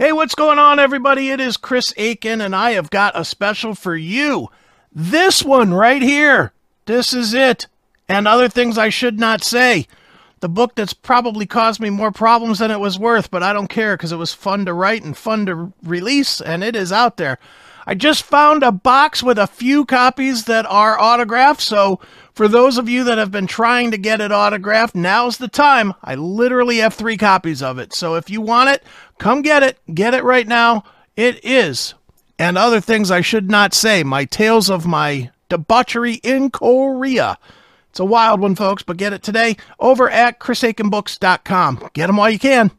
Hey, what's going on, everybody? It is Chris Aiken, and I have got a special for you. This one right here. This is it. And other things I should not say. The book that's probably caused me more problems than it was worth, but I don't care because it was fun to write and fun to release, and it is out there. I just found a box with a few copies that are autographed, so for those of you that have been trying to get it autographed, now's the time. I literally have three copies of it. So if you want it, come get it. Get it right now. It is. And other things I should not say. My tales of my debauchery in Korea. It's a wild one, folks, but get it today over at chrisaikenbooks.com. Get them while you can.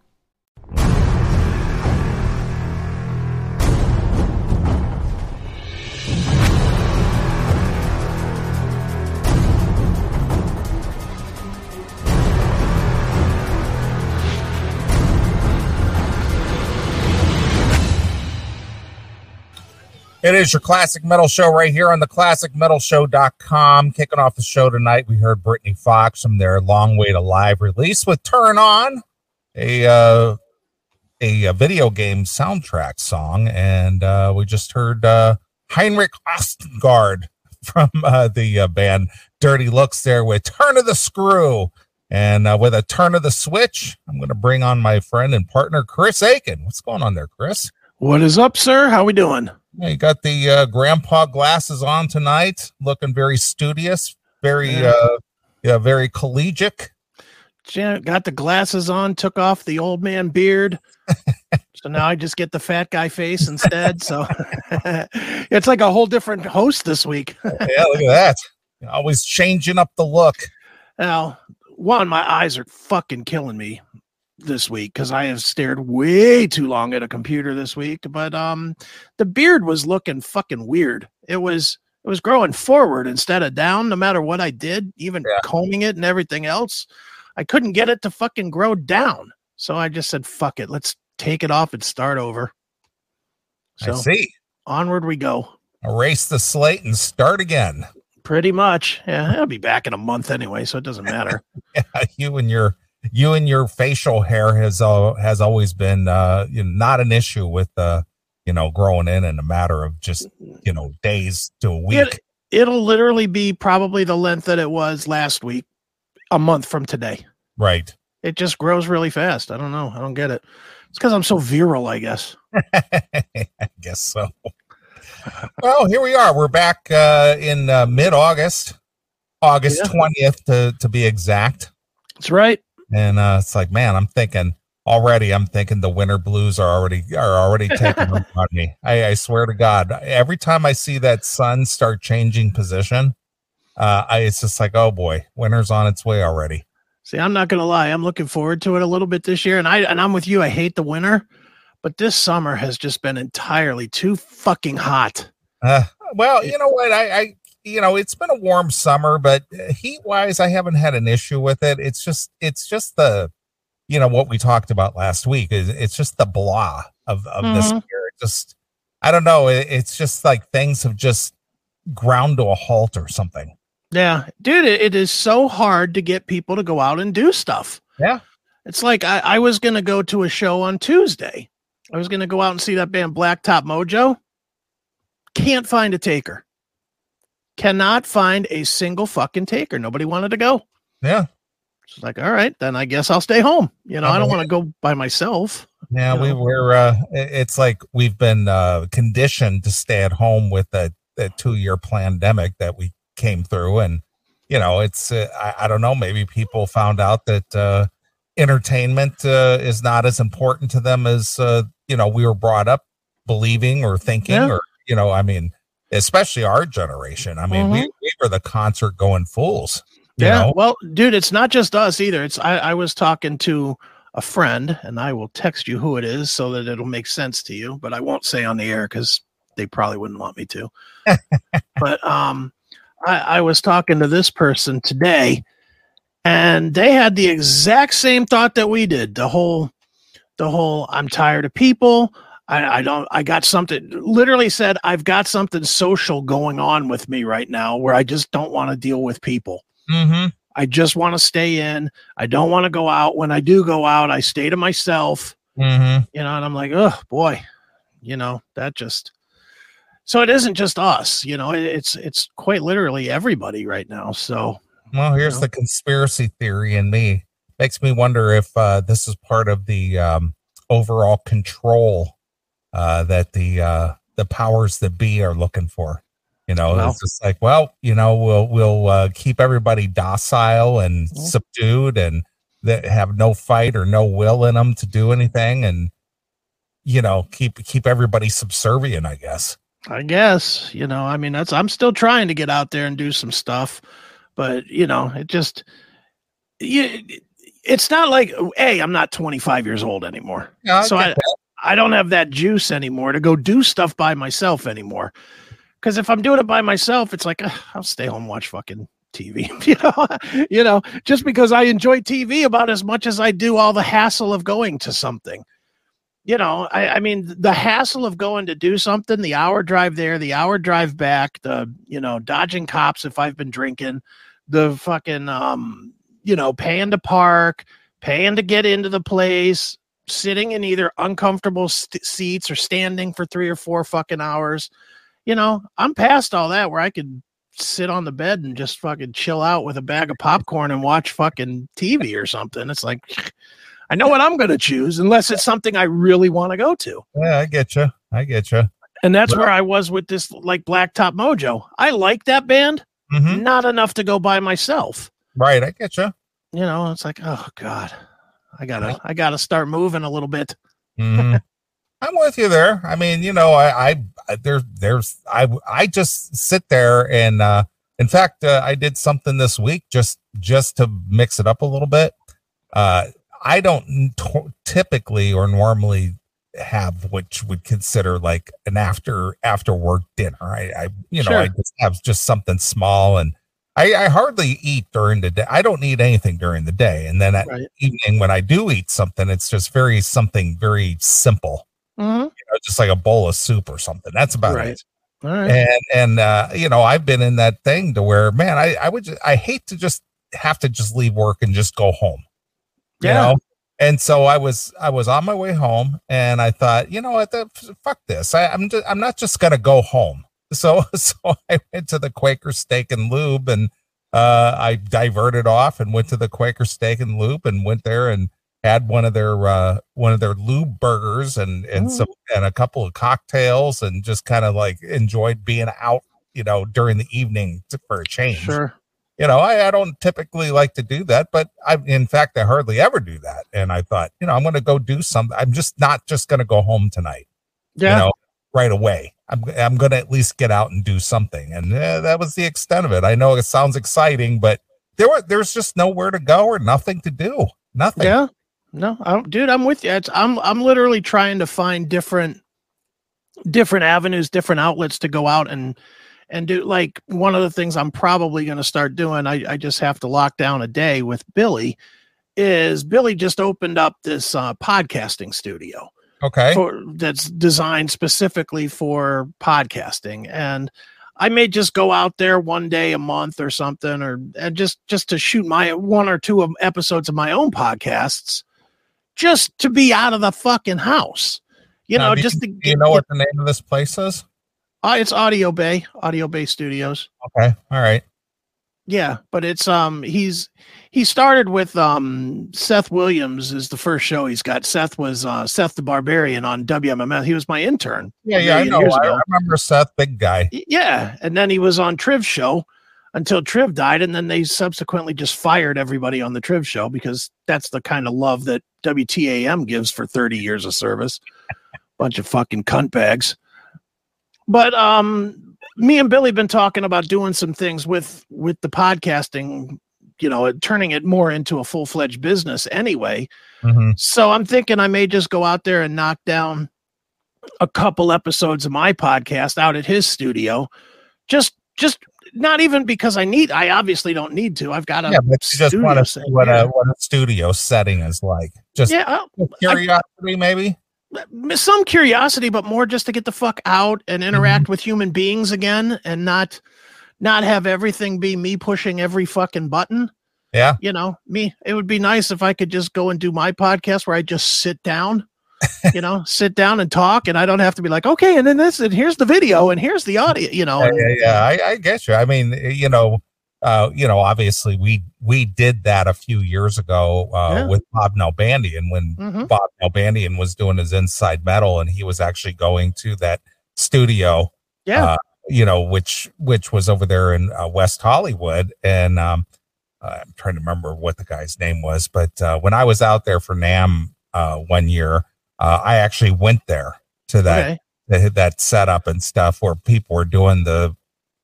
It is your classic metal show right here on the classicmetalshow.com. Kicking off the show tonight, we heard Britny Fox from their Long Way to Live release with Turn On, a uh, a, a video game soundtrack song, and uh, we just heard uh, Heinrich Ostengard from uh, the uh, band Dirty Looks there with Turn of the Screw. And uh, with a turn of the switch, I'm going to bring on my friend and partner Chris Aiken. What's going on there, Chris? What is up, sir? How are we doing? Yeah, you got the uh, grandpa glasses on tonight, looking very studious, very Yeah. uh, yeah, very collegiate. Janet got the glasses on, took off the old man beard. so now I just get the fat guy face instead. So it's like a whole different host this week. yeah, look at that. Always changing up the look. Now, one, my eyes are fucking killing me this week because I have stared way too long at a computer this week. But um the beard was looking fucking weird. It was it was growing forward instead of down, no matter what I did, even Yeah. combing it and everything else. I couldn't get it to fucking grow down. So I just said, fuck it, let's take it off and start over. I So see. onward we go. Erase the slate and start again. Pretty much. Yeah, I'll be back in a month anyway, so it doesn't matter. Yeah, you and your you and your facial hair has uh, has always been uh, you know, not an issue with uh, you know growing in in a matter of just you know days to a week. It, it'll literally be probably the length that it was last week, a month from today. right. It just grows really fast. I don't know. I don't get it. It's because I'm so virile, I guess. I guess so. well, here we are. We're back uh, in uh, mid August, August Yeah. twentieth to to be exact. That's right. And uh, it's like, man, I'm thinking already. I'm thinking the winter blues are already are already taking on me. I, I swear to God, every time I see that sun start changing position, uh, I, it's just like, oh boy, winter's on its way already. See, I'm not gonna lie. I'm looking forward to it a little bit this year, and I and I'm with you. I hate the winter, but this summer has just been entirely too fucking hot. Uh, well, you know what? I, I, you know, it's been a warm summer, but heat wise, I haven't had an issue with it. It's just, it's just the, you know, what we talked about last week is it's just the blah of, of this Mhm. year. Just, I don't know. It, it's just like things have just ground to a halt or something. Yeah, dude, it, it is so hard to get people to go out and do stuff. Yeah. It's like I, I was gonna go to a show on Tuesday. I was gonna go out and see that band Blacktop Mojo. Can't find a taker. Cannot find a single fucking taker. Nobody wanted to go. Yeah. It's like, all right, then I guess I'll stay home. You know, I don't want to go by myself. Yeah. You We were, uh, it's like we've been, uh, conditioned to stay at home with the, the two year pandemic that we came through. And, you know, it's, uh, I, I don't know, maybe people found out that, uh, entertainment, uh, is not as important to them as, uh, you know, we were brought up believing or thinking, Yeah. or, you know, I mean, especially our generation. I mean, we, we were the concert going fools. You yeah. know? Well, dude, it's not just us either. It's I, I was talking to a friend, and I will text you who it is so that it'll make sense to you, but I won't say on the air because they probably wouldn't want me to. but um I, I was talking to this person today, and they had the exact same thought that we did. The whole the whole I'm tired of people. I, I don't I got something literally said I've got something social going on with me right now where I just don't want to deal with people. Mm-hmm. I just want to stay in. I don't want to go out. When I do go out, I stay to myself. Mm-hmm. You know, and I'm like, oh boy, you know, that just so it isn't just us, you know, it, it's it's quite literally everybody right now. So Well, here's know? the conspiracy theory in me. Makes me wonder if uh, this is part of the um, overall control uh, that the uh, the powers that be are looking for. You know, it's just like, well, you know, we'll we'll uh, keep everybody docile and subdued, and that have no fight or no will in them to do anything, and you know, keep keep everybody subservient. I guess. I guess, you know, I mean, that's, I'm still trying to get out there and do some stuff, but, you know, it just, you, it's not like, hey, I'm not 25 years old anymore. Yeah, So I- that. I don't have that juice anymore to go do stuff by myself anymore. Because if I'm doing it by myself, it's like, "Ugh, I'll stay home, watch fucking TV, you know, you know, just because I enjoy TV about as much as I do all the hassle of going to something you know, I, I mean, the hassle of going to do something, the hour drive there, the hour drive back, the, you know, dodging cops if I've been drinking, the fucking, um, you know, paying to park, paying to get into the place, sitting in either uncomfortable st- seats or standing for three or four fucking hours. You know, I'm past all that where I could sit on the bed and just fucking chill out with a bag of popcorn and watch fucking TV or something. It's like, I know what I'm going to choose unless it's something I really want to go to. Yeah, I get you. I get you. And that's Well- where I was with this like Blacktop Mojo. I like that band, hmm not enough to go by myself. Right, I get you. You know, it's like, oh God, I gotta, I gotta start moving a little bit. hmm I'm with you there. I mean, you know, I, I, there, there's, I, I just sit there and, uh, in fact, uh, I did something this week just, just to mix it up a little bit. Uh, I don't t- typically or normally have what you would consider like an after after work dinner. I, I you know, I just have just something small and I, I hardly eat during the day. I don't eat anything during the day. And then at Right. evening when I do eat something, it's just very something very simple Mhm. you know, just like a bowl of soup or something. That's about Right. it. Right. And and uh, you know, I've been in that thing to where, man, I I would just, I hate to just have to just leave work and just go home. You Yeah. know. And so I was I was on my way home, and I thought, you know what, the, fuck this. I, I'm just, I'm not just gonna go home. So so I went to the Quaker Steak and Lube, and uh, I diverted off and went to the Quaker Steak and Lube, and went there and had one of their uh one of their lube burgers and and Mm. some and a couple of cocktails and just kind of like enjoyed being out you know during the evening to, for a change Sure. you know I, I don't typically like to do that but i in fact i hardly ever do that and i thought you know i'm going to go do something i'm just not just going to go home tonight Yeah. you know right away i'm, I'm going to at least get out and do something and eh, that was the extent of it i know it sounds exciting but there were there's just nowhere to go or nothing to do nothing Yeah. No, I don't, dude, I'm with you. It's, I'm I'm literally trying to find different different avenues, different outlets to go out and and do like one of the things I'm probably going to start doing. I, I just have to lock down a day with Billy. Is Billy just opened up this uh, podcasting studio okay. For that's designed specifically for podcasting. And I may just go out there one day a month or something or and just just to shoot my one or two of episodes of my own podcasts just to be out of the fucking house. You Now, know, just to do you know what the name of this place is? Uh, it's Audio Bay, Audio Bay Studios. okay. All right Yeah, but it's um he's he started with um Seth Williams is the first show he's got. Seth was uh Seth the Barbarian on WMMS. He was my intern. Yeah, yeah, I know. I, remember Seth, big guy. Yeah, and then he was on Triv show until Triv died, and then they subsequently just fired everybody on the Triv show because that's the kind of love that WTAM gives for 30 years of service. Bunch of fucking cunt bags. But um me and Billy been talking about doing some things with with the podcasting, you know, turning it more into a full-fledged business anyway. Mhm. So I'm thinking I may just go out there and knock down a couple episodes of my podcast out at his studio. Just just not even because I need I obviously don't need to. I've got a Yeah, but you just studio want to see what a what a studio setting is like. Just yeah, I'll- curiosity, maybe. Some curiosity, but more just to get the fuck out and interact mm-hmm. with human beings again and not not have everything be me pushing every fucking button. Yeah. You know, me, it would be nice if I could just go and do my podcast where I just sit down you know, sit down and talk, and I don't have to be like, okay, and then this, and here's the video, and here's the audio, you know. Yeah, yeah, yeah. I, I get you. I mean, you know, uh, you know, obviously we we did that a few years ago uh, Yeah. with Bob Nalbandian when Mhm. Bob Nalbandian was doing his Inside Metal, and he was actually going to that studio yeah, uh, you know, which which was over there in uh, West Hollywood, and um, I'm trying to remember what the guy's name was, but uh, when I was out there for NAMM uh, one year, uh, I actually went there to that okay, that, that setup and stuff where people were doing the,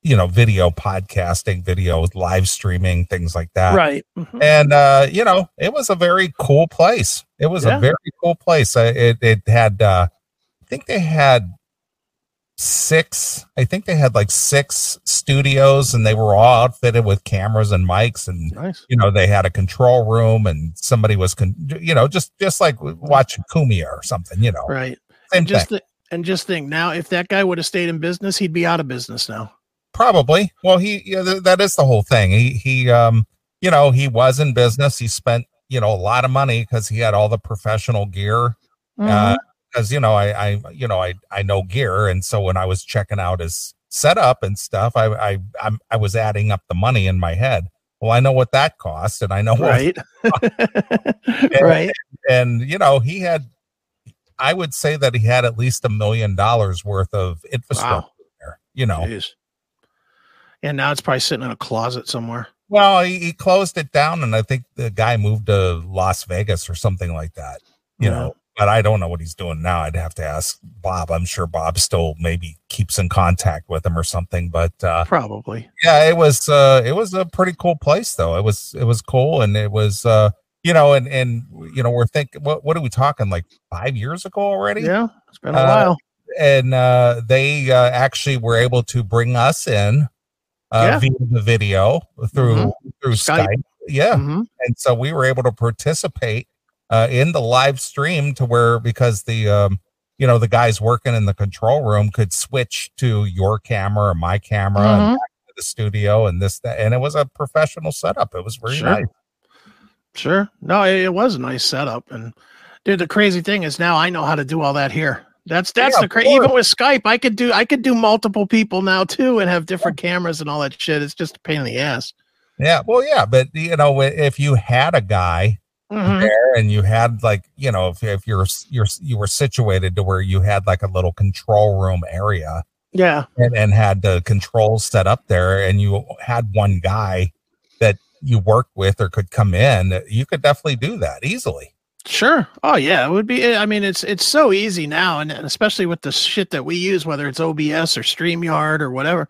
you know, video podcasting, video live streaming, things like that. right. Mhm. And uh, you know, it was a very cool place. It was Yeah. a very cool place. Uh, it it had, uh, I think they had six. I think they had like six studios, and they were all outfitted with cameras and mics, and Nice. you know, they had a control room, and somebody was, con- you know, just just like watching Kumia or something. You know, Right. same And just thing. th- and just think now, if that guy would have stayed in business, he'd be out of business now. Probably. Well, he yeah, th- that is the whole thing. He he um you know he was in business. He spent you know a lot of money because he had all the professional gear. Mhm. Because you know I I you know I I know gear, and so when I was checking out his setup and stuff, I I I'm, I was adding up the money in my head. Well, I know what that cost, and I know what right. right. and you know he had. I would say that he had at least a million dollars worth of infrastructure Wow. there. You know, Jeez. And now it's probably sitting in a closet somewhere. Well, he, he closed it down, and I think the guy moved to Las Vegas or something like that. You Yeah. know, but I don't know what he's doing now. I'd have to ask Bob. I'm sure Bob still maybe keeps in contact with him or something. But uh, Probably. yeah, it was uh, it was a pretty cool place, though. It was it was cool, and it was uh, you know, and and you know, we're thinking, what what are we talking like five years ago already? Yeah. It's been a Uh, while. and uh, they uh, actually were able to bring us in uh, Yeah. via the video through Mhm. through Skype. Skype. Yeah, Mhm. and so we were able to participate uh, in the live stream to where because the um, you know the guys working in the control room could switch to your camera or my camera and Mhm. back to the studio and this that and it was a professional setup. It was very Sure. nice. Sure. No, it, it was a nice setup. And dude, the crazy thing is now I know how to do all that here. That's that's Yeah, the crazy. Even with Skype, I could do I could do multiple people now too and have different cameras and all that shit. It's just a pain in the ass. Yeah, well, yeah, but you know, if you had a guy Mhm. there and you had like you know if, if you're you're you were situated to where you had like a little control room area Yeah. and, and had the controls set up there and you had one guy that you worked with or could come in you could definitely do that easily Sure. Oh yeah, it would be. I mean, it's it's so easy now, and, especially with the shit that we use, whether it's OBS or Streamyard or whatever.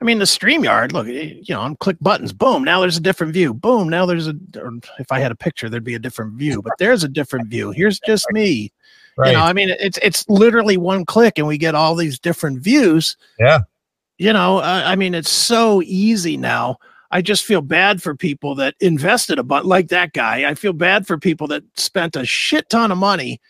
I mean, the Streamyard. Look, eh, you know, I'm click buttons. Boom. Now there's a different view. Boom. Now there's a. Or if I had a picture, there'd be a different view. But there's a different view. Here's just me. right You know, I mean, it's it's literally one click, and we get all these different views. yeah You know, uh, I mean, it's so easy now. I just feel bad for people that invested a bunch, like that guy. I feel bad for people that spent a shit ton of money,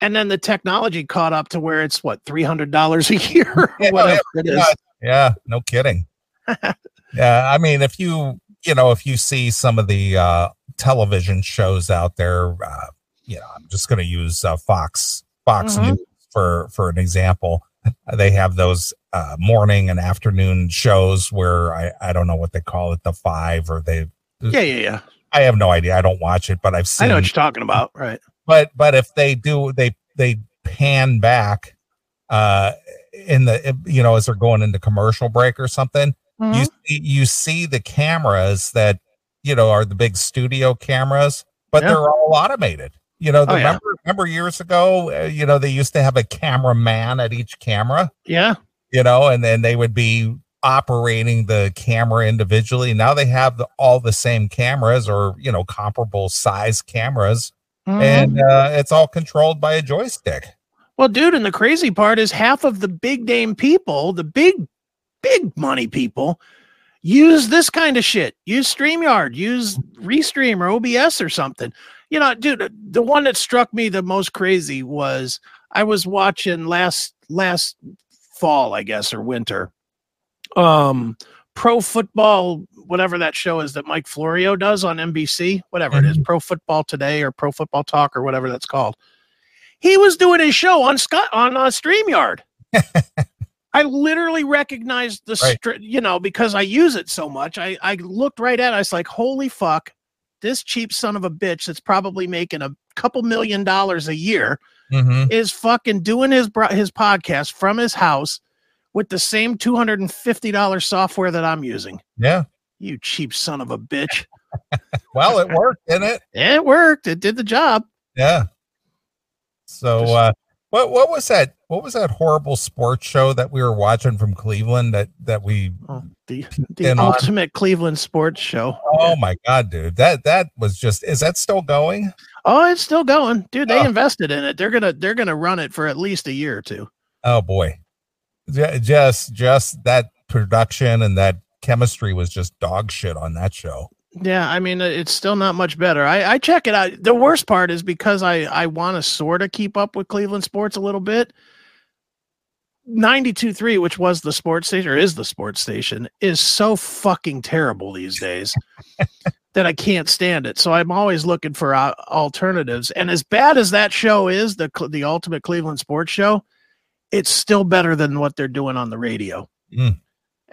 and then the technology caught up to where it's what three hundred dollars a year, or Yeah, whatever it yeah. is. yeah no kidding yeah i mean if you you know if you see some of the uh television shows out there uh you know i'm just going to use uh, fox fox Mhm. news for for an example they have those uh morning and afternoon shows where i i don't know what they call it the five or they Yeah, yeah, yeah. i have no idea i don't watch it but i've seen. I know what you're talking about, right? but but if they do they they pan back uh in the you know as they're going into commercial break or something you Mhm. see, you see the cameras that you know are the big studio cameras but Yeah. they're all automated you know the, Oh, yeah. remember remember years ago uh, you know they used to have a cameraman at each camera Yeah, you know and then they would be operating the camera individually now they have the, all the same cameras or you know comparable size cameras Mhm. and uh, it's all controlled by a joystick Well, dude, and the crazy part is half of the big name people, the big, big money people, use this kind of shit. Use StreamYard, use Restream or OBS or something. You know, dude, the one that struck me the most crazy was I was watching last last fall, I guess, or winter. Um pro football, whatever that show is that Mike Florio does on NBC, whatever it is, Pro Football Today or Pro Football Talk or whatever that's called He was doing his show on Scott on uh, Streamyard. I literally recognized the, Right. str- you know, because I use it so much. I I looked right at. it. I was like, holy fuck, this cheap son of a bitch that's probably making a couple million dollars a year hmm is fucking doing his bro- his podcast from his house with the same two hundred and fifty dollars software that I'm using. Yeah. You cheap son of a bitch. Well, it worked, didn't it? it worked. It did the job. Yeah. So uh what what was that what was that horrible sports show that we were watching from Cleveland that that we Oh, the the And on- ultimate Cleveland sports show. Oh my god, dude. That that was just is that still going? Oh, it's still going, dude. They Oh. invested in it. They're gonna they're gonna run it for at least a year or two. Oh boy. Ju- Just just that production and that chemistry was just dog shit on that show. Yeah, I mean it's still not much better. I, I check it out. The worst part is because I I want to sort of keep up with Cleveland sports a little bit. 92.3, which was the sports station or is the sports station, is so fucking terrible these days that I can't stand it. So I'm always looking for uh, alternatives. And as bad as that show is, the the ultimate Cleveland sports show, it's still better than what they're doing on the radio. Mm.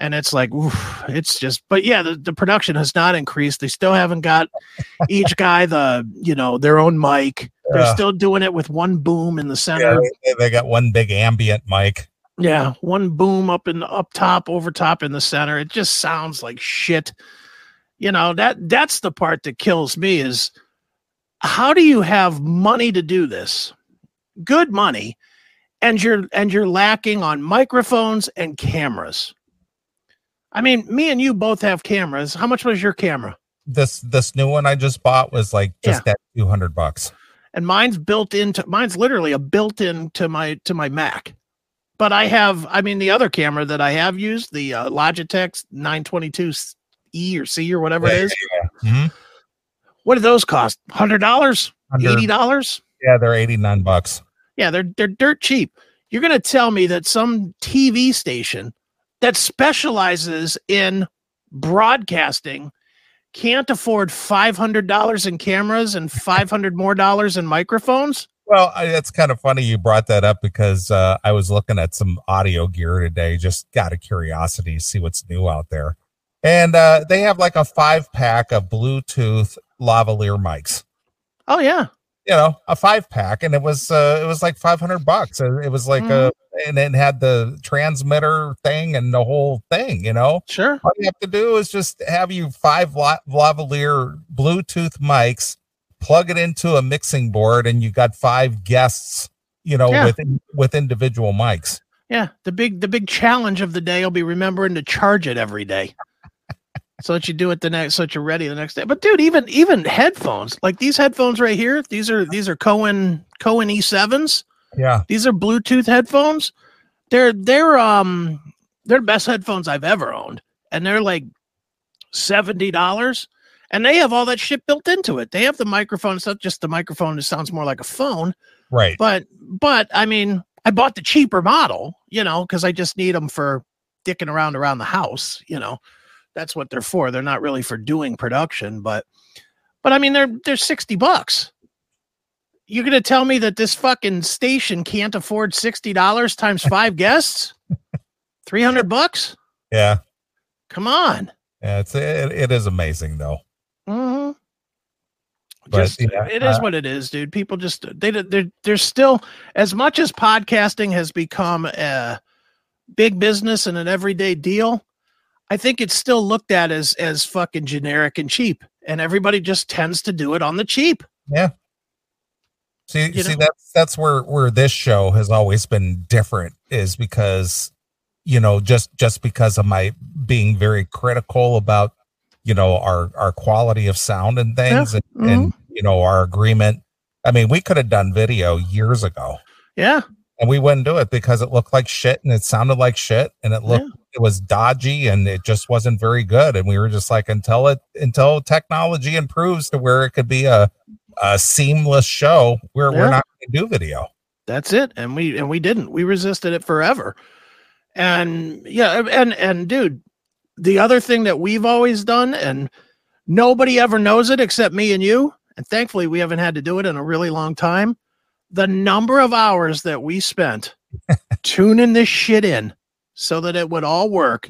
And it's like, oof, it's just, but yeah, the, the production has not increased. They still haven't got each guy the, you know, their own mic. They're Uh, still doing it with one boom in the center. they, they got one big ambient mic. Yeah, one boom up in the up top, over top in the center. It just sounds like shit. You know, that that's the part that kills me is how do you have money to do this? Good money and you're and you're lacking on microphones and cameras. I mean, me and you both have cameras. How much was your camera? This this new one I just bought was like just that 200 bucks. and mine's built into mine's literally a built in to my to my Mac. But I have, I mean, the other camera that I have used, the uh, Logitech 922 E or C or whatever it is. Mhm. What do those cost? Hundred dollars, eighty dollars? Yeah, they're 89 bucks. Yeah, they're they're dirt cheap. You're gonna tell me that some TV station that specializes in broadcasting can't afford five hundred dollars in cameras and five hundred more dollars in microphones? Well, I, it's kind of funny you brought that up because uh, I was looking at some audio gear today, just out of curiosity, to see what's new out there. And uh, they have like a five pack of Bluetooth lavalier mics. Oh yeah. You know, a five pack, and it was uh, it was like five hundred bucks. It was like a, and it had the transmitter thing and the whole thing. You know, Sure. all you have to do is just have you five la- lavalier Bluetooth mics, plug it into a mixing board, and you got five guests. You know, Yeah. with with individual mics. Yeah. The big the big challenge of the day will be remembering to charge it every day. so that you do it the next so that you're ready the next day. But dude, even even headphones, like these headphones right here, these are these are Cowin Cowin E7s. Yeah, These are Bluetooth headphones. They're they're um they're the best headphones I've ever owned. And they're like seventy dollars. And they have all that shit built into it. They have the microphone. It's not just the microphone that sounds more like a phone. right. But but I mean, I bought the cheaper model, you know, because I just need them for dicking around around the house. You know, that's what they're for. They're not really for doing production, but but I mean, they're they're sixty bucks. You're gonna tell me that this fucking station can't afford sixty dollars times five guests? Three hundred bucks? Yeah, Come on. yeah. It's it, it is amazing though. But, Just yeah, it is uh, what it is, dude. People just they they're they're still as much as podcasting has become a big business and an everyday deal. I think it's still looked at as as fucking generic and cheap, and everybody just tends to do it on the cheap. Yeah. See, You see know? that's that's where where this show has always been different is because you know just just because of my being very critical about you know our our quality of sound and things and, Mm-hmm. and you know our agreement. I mean, we could have done video years ago Yeah, and we wouldn't do it because it looked like shit and it sounded like shit and it looked it was dodgy and it just wasn't very good and we were just like until it until technology improves to where it could be a a seamless show where Yeah. we're not going to do video that's it. And we and we didn't. We resisted it forever. And yeah, and and dude, the other thing that we've always done, and nobody ever knows it except me and you, and thankfully we haven't had to do it in a really long time. the number of hours that we spent tuning this shit in so that it would all work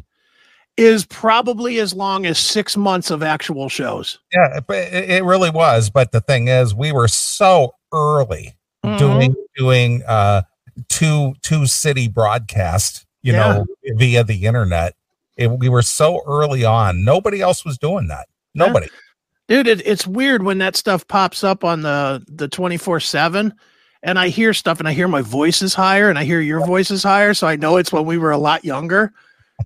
is probably as long as six months of actual shows. Yeah, but it really was. But the thing is, we were so early Mhm. doing doing uh two two city broadcast, you Yeah. know, via the internet. It, we were so early on. Nobody else was doing that. Yeah. Dude it, it's weird when that stuff pops up on the the 24 7 and i hear stuff and i hear my voice is higher and i hear your voice is higher. So i know it's when we were a lot younger.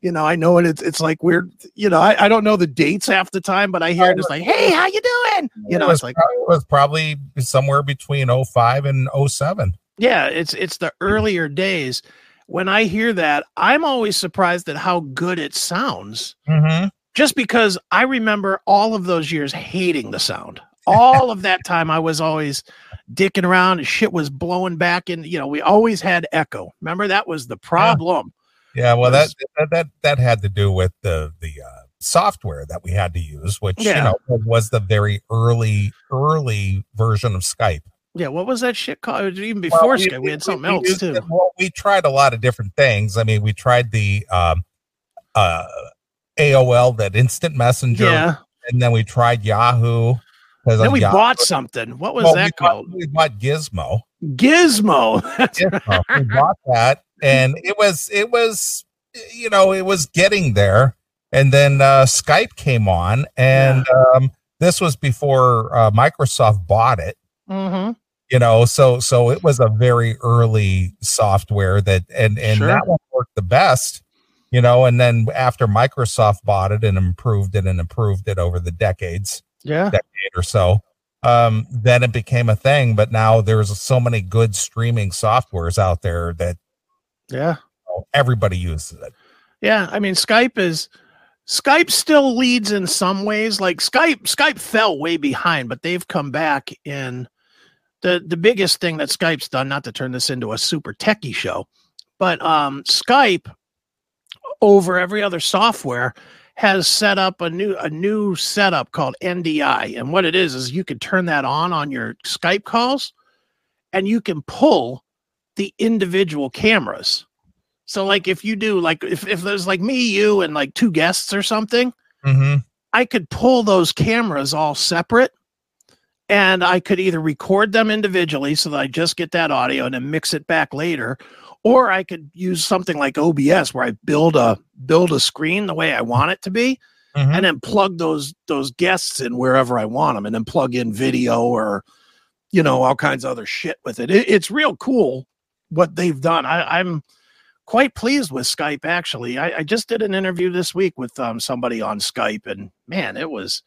You know i know it it's, it's like weird you know I, I don't know the dates half the time but i hear it it's like hey how you doing? You know it it's like prob- it was probably somewhere between 05 and 07. yeah it's it's the earlier days. When i hear that i'm always surprised at how good it sounds. Mm-hmm. Just because I remember all of those years hating the sound. All of that time, I was always dicking around and shit was blowing back. And, you know, we always had echo. Remember, that was the problem. Yeah, well, that, Was- that that that had to do with the the uh, software that we had to use, which Yeah. you know was the very early early version of Skype. Yeah. What was that shit called? Even before Well, Skype, we, had something we else used too. well, we tried a lot of different things. I mean, we tried the um, uh, AOL, that instant messenger, Yeah. and then we tried Yahoo. Then we Yahoo- bought something. What was well, we that bought- called? We bought Gizmo. Gizmo. Gizmo. we bought that, and it was it was you know it was getting there, and then uh, Skype came on, and um, this was before uh, Microsoft bought it. hmm you know so so it was a very early software that and and Sure. that one worked the best you know and then after microsoft bought it and improved it and improved it over the decades Yeah. decade or so um then it became a thing but now there's so many good streaming softwares out there that Yeah. you know, everybody uses it Yeah, I mean Skype is Skype still leads in some ways. Like Skype, Skype fell way behind, but they've come back in the the biggest thing that Skype's done. Not to turn this into a super techie show, but um, Skype over every other software has set up a new a new setup called NDI, and what it is is you can turn that on on your Skype calls, and you can pull the individual cameras. So like if you do like if, if there's like me, you, and like two guests or something, mm-hmm. I could pull those cameras all separate and I could either record them individually so that I just get that audio and then mix it back later, or I could use something like OBS where I build a build a screen the way I want it to be Mhm. and then plug those those guests in wherever I want them and then plug in video or you know all kinds of other shit with it. it it's real cool what they've done. I, I'm quite pleased with Skype actually. I, I just did an interview this week with um, somebody on Skype and man, it was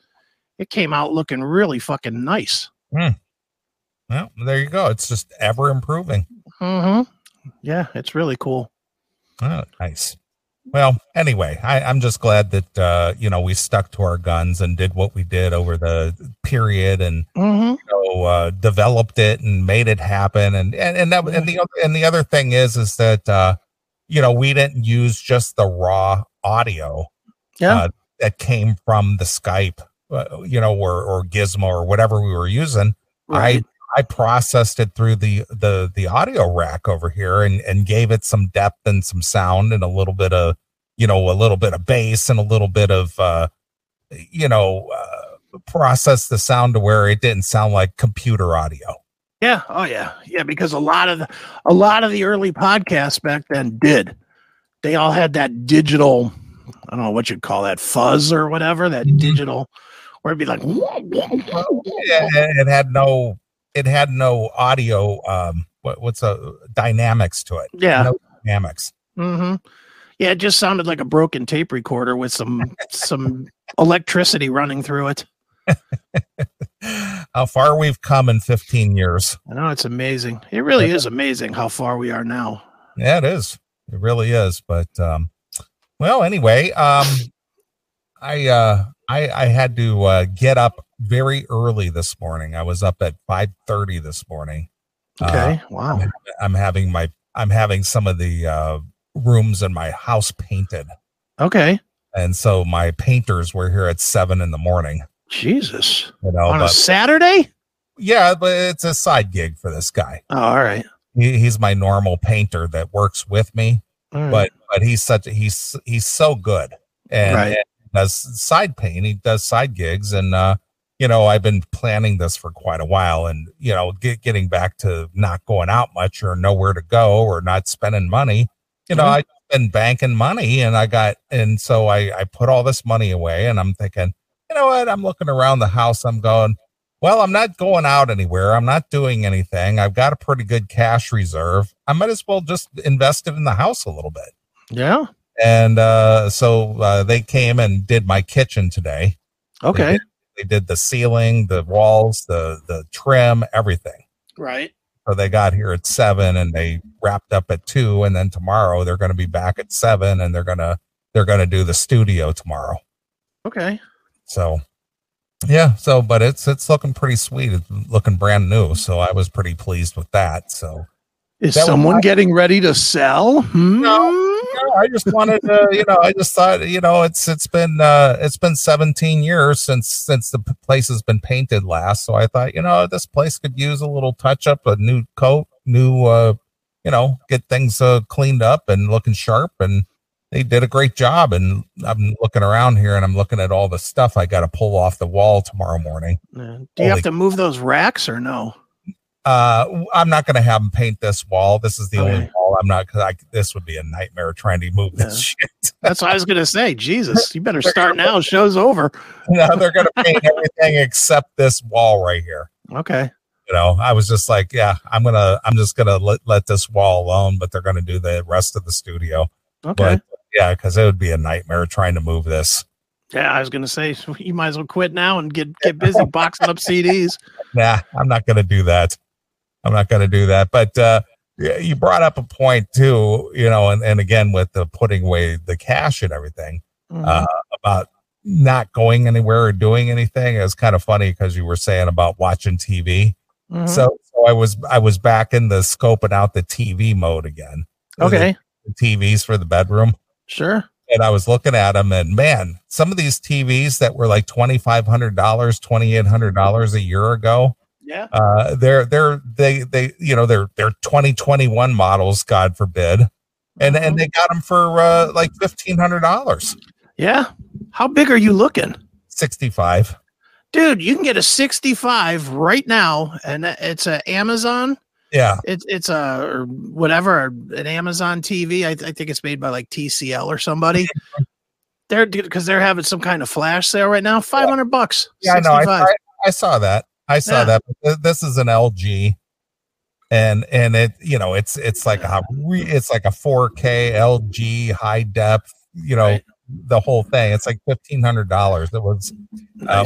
it came out looking really fucking nice. well there you go it's just ever improving hmm Yeah, it's really cool. Oh, nice. Well, anyway, I, I'm just glad that uh, you know we stuck to our guns and did what we did over the period, and hmm you know, uh, developed it and made it happen. And and and, that, and the other and the other thing is is that uh, you know we didn't use just the raw audio Yeah. uh, that came from the Skype, uh, you know, or or Gizmo or whatever we were using. Right. I processed it through the the the audio rack over here and and gave it some depth and some sound and a little bit of you know a little bit of bass and a little bit of uh you know uh, process the sound to where it didn't sound like computer audio. Yeah. Oh yeah. Yeah. Because a lot of the, a lot of the early podcasts back then did. They all had that digital. I don't know what you'd call that fuzz or whatever. That Mhm. digital, where it'd be like. Yeah, it had no it had no audio um what, what's a dynamics to it. Yeah. No dynamics. hmm Yeah. It just sounded like a broken tape recorder with some some electricity running through it. How far we've come in 15 years. I know it's amazing. It really is amazing how far we are now. Yeah, it is. It really is. But um well, anyway, um I uh I I had to uh get up very early this morning. I was up at 5:30 this morning. Uh, Okay. wow. I'm having my I'm having some of the uh rooms in my house painted. Okay. And so my painters were here at 7 in the morning, Jesus. you know, On a Saturday? yeah, but it's a side gig for this guy. Oh, all right. He, he's my normal painter that works with me, right. but but he's such a, he's he's so good and, Right. and does side paint. He does side gigs, and uh, you know I've been planning this for quite a while, and you know get, getting back to not going out much or nowhere to go or not spending money. You know Mhm. I've been banking money, and I got and so I I put all this money away, and I'm thinking, you know what? I'm looking around the house. I'm going. Well, I'm not going out anywhere. I'm not doing anything. I've got a pretty good cash reserve. I might as well just invest it in the house a little bit yeah. and uh, so uh, they came and did my kitchen today. Okay. They did the ceiling, the walls, the the trim, everything. Right. So they got here at seven, and they wrapped up at two, and then tomorrow they're going to be back at seven, and they're gonna they're gonna do the studio tomorrow. Okay. So yeah, so but it's it's looking pretty sweet. It's looking brand new, so I was pretty pleased with that. So Is That someone getting ready to sell? Hmm? No, I just wanted to, you know, I just thought, you know, it's it's been uh it's been 17 years since since the place has been painted last. So I thought, you know, this place could use a little touch up, a new coat, new uh, you know, get things uh cleaned up and looking sharp and they did a great job and I'm looking around here and I'm looking at all the stuff I got to pull off the wall tomorrow morning. Yeah. Do you Holy- have to move those racks or no? Uh, I'm not going to have them paint this wall. This is the only Wall I'm not because I this would be a nightmare trying to move this Yeah. shit. That's what I was gonna say. Jesus, you better start now. Show's over. no, they're going to paint everything except this wall right here. Okay. You know, I was just like, yeah, I'm gonna, I'm just gonna let, let this wall alone, but they're going to do the rest of the studio. Okay. But yeah, because it would be a nightmare trying to move this. yeah, I was gonna say you might as well quit now and get get busy boxing up CDs. Nah, I'm not going to do that. I'm not going to do that. But uh, you brought up a point too, you know, and, and again with the putting away the cash and everything. Mhm. uh, about not going anywhere or doing anything. It was kind of funny because you were saying about watching TV. Mhm. So, so I was I was back in the scoping out the TV mode again. okay, The TVs for the bedroom. sure. And I was looking at them, and man, some of these TVs that were like twenty five hundred dollars, twenty eight hundred dollars a year ago, Yeah. uh, they're they're they they you know they're they're twenty twenty one models, God forbid, and Mhm. and they got them for uh, like fifteen hundred dollars, yeah. How big are you looking? sixty five. Dude, you can get a 65 right now, and it's a Amazon. Yeah, It's it's a or whatever an Amazon TV. I, I think it's made by like TCL or somebody. They're because they're having some kind of flash sale right now. Five hundred bucks. Yeah, I know. I, I, I saw that. I saw Yeah. that. But th- this is an LG, and and it you know it's it's like a re, it's like a 4K LG high depth. You know Right. the whole thing. It's like fifteen hundred dollars. It was uh,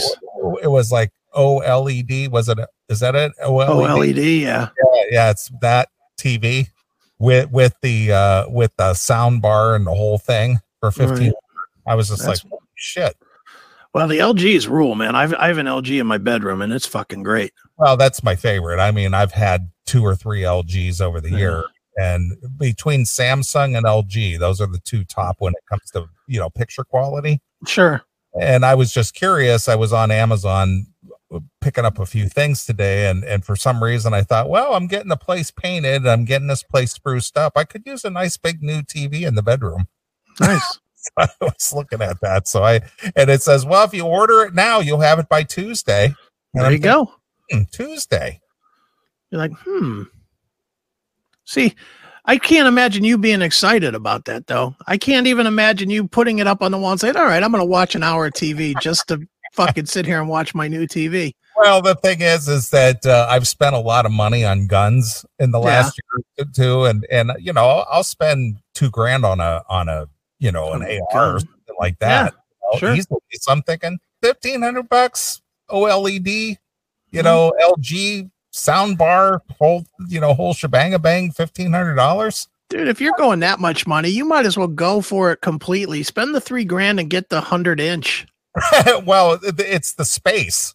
it was like OLED. Was it? a- Is that it? OLED. OLED, E yeah. Yeah, yeah, it's that TV with with the uh with the sound bar and the whole thing for fifteen. Right. I was just That's- like, shit. Well, the LG's rule, man. I've I have an LG in my bedroom, and it's fucking great. Well, that's my favorite. I mean, I've had two or three LGs over the Yeah. year, and between Samsung and LG, those are the two top when it comes to you know picture quality. Sure. And I was just curious. I was on Amazon uh, picking up a few things today, and and for some reason I thought, well, I'm getting the place painted. I'm getting this place spruced up. I could use a nice big new TV in the bedroom. Nice. I was looking at that. So I and it says, well, if you order it now, you'll have it by Tuesday. And there I'm you go. "Hmm, Tuesday. You're like, hmm. See, I can't imagine you being excited about that, though. I can't even imagine you putting it up on the wall and saying, "All right, I'm going to watch an hour of TV just to fucking sit here and watch my new TV." Well, the thing is, is that uh, I've spent a lot of money on guns in the Yeah. last year or two, and and you know, I'll, I'll spend two grand on a on a you know an Oh, AR or something like that. you know, sure. easily. So I'm thinking fifteen hundred bucks OLED, you Mhm. know, LG sound bar, whole you know, whole shebang a bang, fifteen hundred dollars. Dude, if you're going that much money, you might as well go for it completely. Spend the three grand and get the hundred inch. well, it's the space.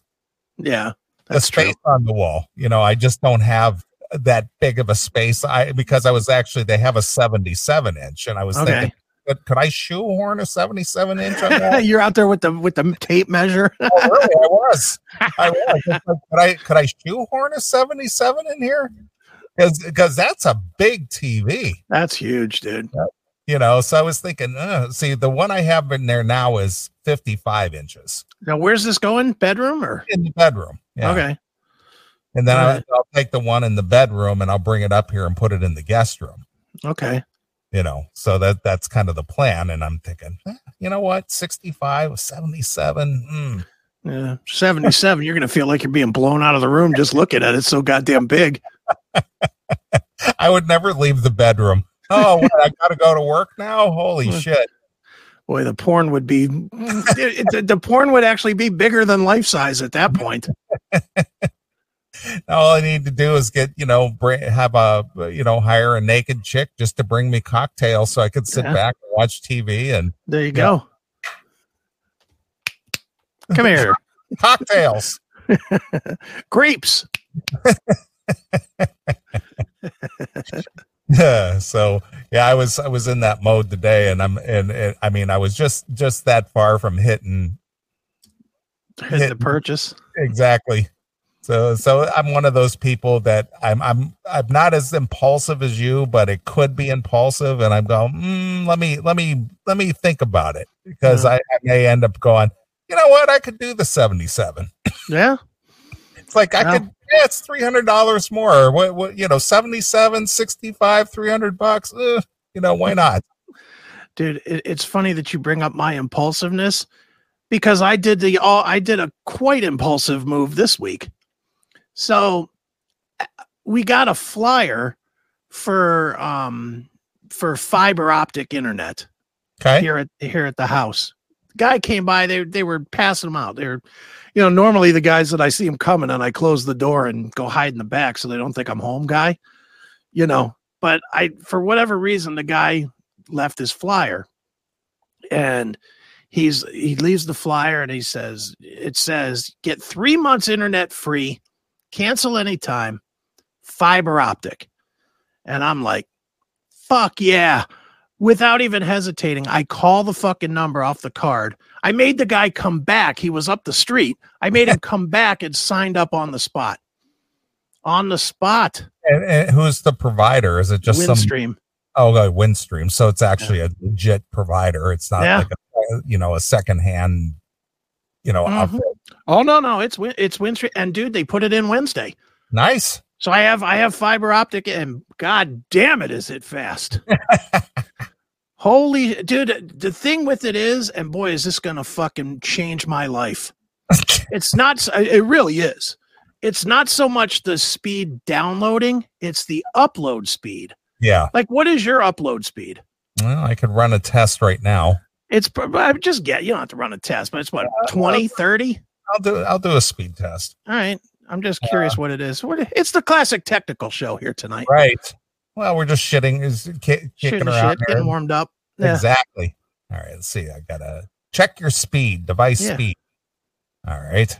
Yeah, the that's true. space on the wall. You know, I just don't have that big of a space. I because I was actually they have a 77 inch, and I was Okay. thinking could, could I shoehorn a 77 inch on that? You're out there with the with the tape measure. oh, really? I was. I was. Could I could I shoehorn a 77 in here? Because because that's a big TV. That's huge, dude. You know, so I was thinking, uh, see, the one I have in there now is 55 inches Now, where's this going? Bedroom or in the bedroom. Yeah. okay? And then Alright. I, I'll take the one in the bedroom and I'll bring it up here and put it in the guest room. Okay. You know, so that that's kind of the plan. And I'm thinking, eh, you know what, 65, 77. mm, Yeah, 77. You're gonna feel like you're being blown out of the room just looking at it. It's so goddamn big. I would never leave the bedroom. Oh, what, I got to go to work now. Holy shit! Boy, the porn would be it, it- the porn would actually be bigger than life size at that point. All I need to do is get you know have a you know hire a naked chick just to bring me cocktails so I could sit Yeah. back and watch TV and There you go. Come here, cocktails. grapes. Yeah. So yeah, I was I was in that mode today, and I'm and, and I mean I was just just that far from hitting Hit the purchase. exactly. So so I'm one of those people that I'm I'm I'm not as impulsive as you, but it could be impulsive, and I'm going. Mm, let me let me let me think about it because Yeah. I, I may end up going. You know what? I could do the 77. Yeah. It's like I Well- could. Yeah, it's three hundred dollars more. What what you know, 77, 65, 300 bucks. eh, you know, why not? dude it, it's funny that you bring up my impulsiveness because i did the all i did a quite impulsive move this week so uh, we got a flyer for um for fiber optic internet Okay. here at here at the house guy came by they they were passing them out they're you know normally the guys that i see them coming and i close the door and go hide in the back so they don't think i'm home guy you know but i for whatever reason the guy left his flyer and he's he leaves the flyer and he says it says get three months internet free cancel anytime fiber optic and i'm like fuck yeah without even hesitating i call the fucking number off the card i made the guy come back he was up the street i made him come back and signed up on the spot on the spot And, and who's the provider? Is it just some windstream Oh, okay, Windstream. So it's actually a legit provider. It's not Yeah. like a you know a secondhand, you know. Mhm. Oh no no it's it's windstream and dude they put it in wednesday Nice. So I have I have fiber optic and god damn it is it fast. Holy dude, the thing with it is, and boy, is this gonna fucking change my life. It's not it really is. It's not so much the speed downloading, it's the upload speed. yeah. Like what is your upload speed? Well, I could run a test right now. It's I just get you don't have to run a test, but it's what uh, 20, 30? I'll do. I'll do a speed test. All right. I'm just uh, curious what it is. What it's the classic technical show here tonight. Right. Well, we're just shitting. Is ki- kicking around shit, getting warmed up. Yeah. Exactly. All right. Let's see. I gotta check your speed, device Yeah. speed. All right.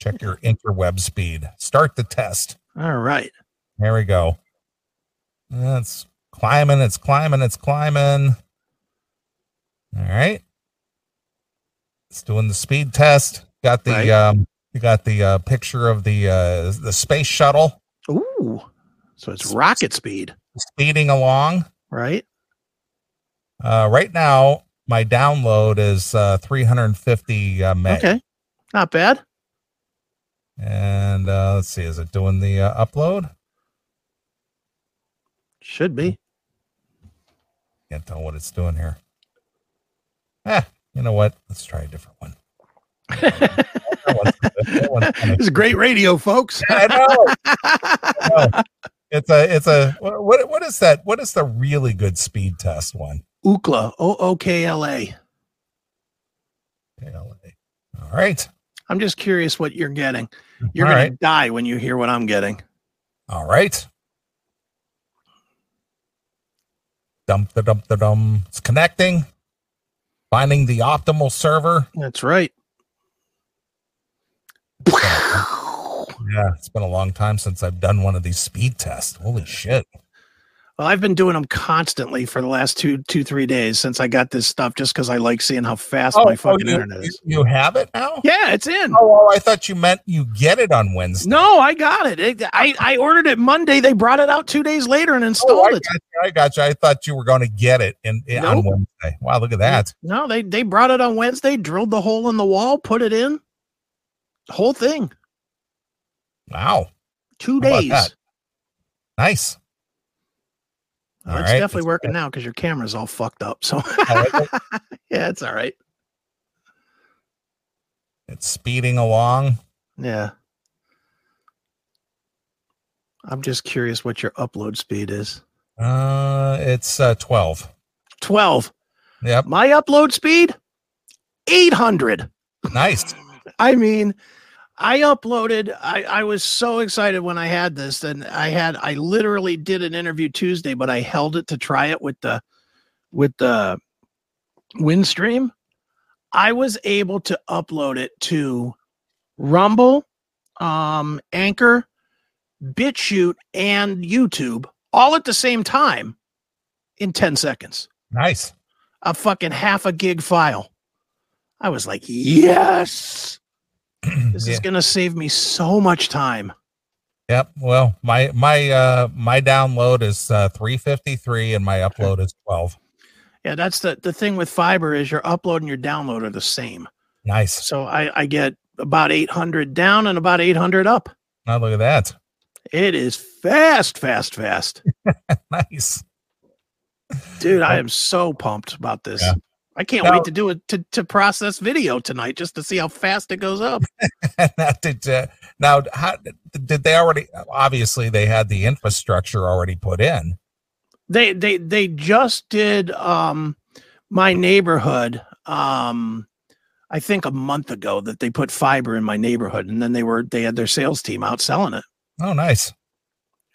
Check your interweb speed. Start the test. All right. There we go. It's climbing, it's climbing, it's climbing. All right. It's doing the speed test. Got the Right. um you got the uh picture of the uh the space shuttle Ooh. So it's rocket speed, speeding along. right? Uh right now my download is uh 350 uh meg. Okay. Not bad. And uh let's see, is it doing the uh, upload? Should be. Can't tell what it's doing here. Ah, you know what? Let's try a different one. That one's. That one's kinda This is great radio, folks. I know. I know. It's a it's a what what is that? What is the really good speed test one? Ookla. O O K L A. All right. I'm just curious what you're getting. Mm-hmm. You're All gonna right. die when you hear what I'm getting. All right. Dump the dump the dum. It's connecting. Finding the optimal server. That's right. Yeah, it's been a long time since I've done one of these speed tests. Holy shit. Well, I've been doing them constantly for the last two, two, three days since I got this stuff, just because I like seeing how fast oh, my oh, fucking you, internet is. You, have it now? Yeah, it's in. Oh, well, I thought you meant you get it on Wednesday. No, I got it. it. I I ordered it Monday. They brought it out two days later and Oh, installed I it. got, you, I got you. I thought you were going to get it in, in- on Wednesday. Wow, look at that. No, they they brought it on Wednesday, drilled the hole in the wall, put it in, whole thing, Wow, two How days. nice. Well, it's right, definitely that's working now because your camera's all fucked up. So yeah, it's all right. It's speeding along. Yeah. I'm just curious what your upload speed is. Uh, it's uh, 12. 12. Yep, My upload speed 800. nice. I mean, I uploaded I I was so excited when I had this and I had I literally did an interview Tuesday but I held it to try it with the with the Windstream. I was able to upload it to Rumble, um Anchor, BitChute and YouTube all at the same time in 10 seconds. Nice. A fucking half a gig file. I was like, "Yes!" This Yeah. is going to save me so much time. Yep. Well, my my uh my download is uh 353 and my upload is 12. Yeah, that's the the thing with fiber is your upload and your download are the same. Nice. So I I get about 800 down and about 800 up. Now look at that. It is fast, fast, fast. Nice. Dude, I am so pumped about this. Yeah. I can't Now- wait to do it to, to process video tonight just to see how fast it goes up. now, did, uh, now how did they already obviously they had the infrastructure already put in. They they they just did um my neighborhood um I think a month ago that they put fiber in my neighborhood and then they were they had their sales team out selling it. Oh, nice.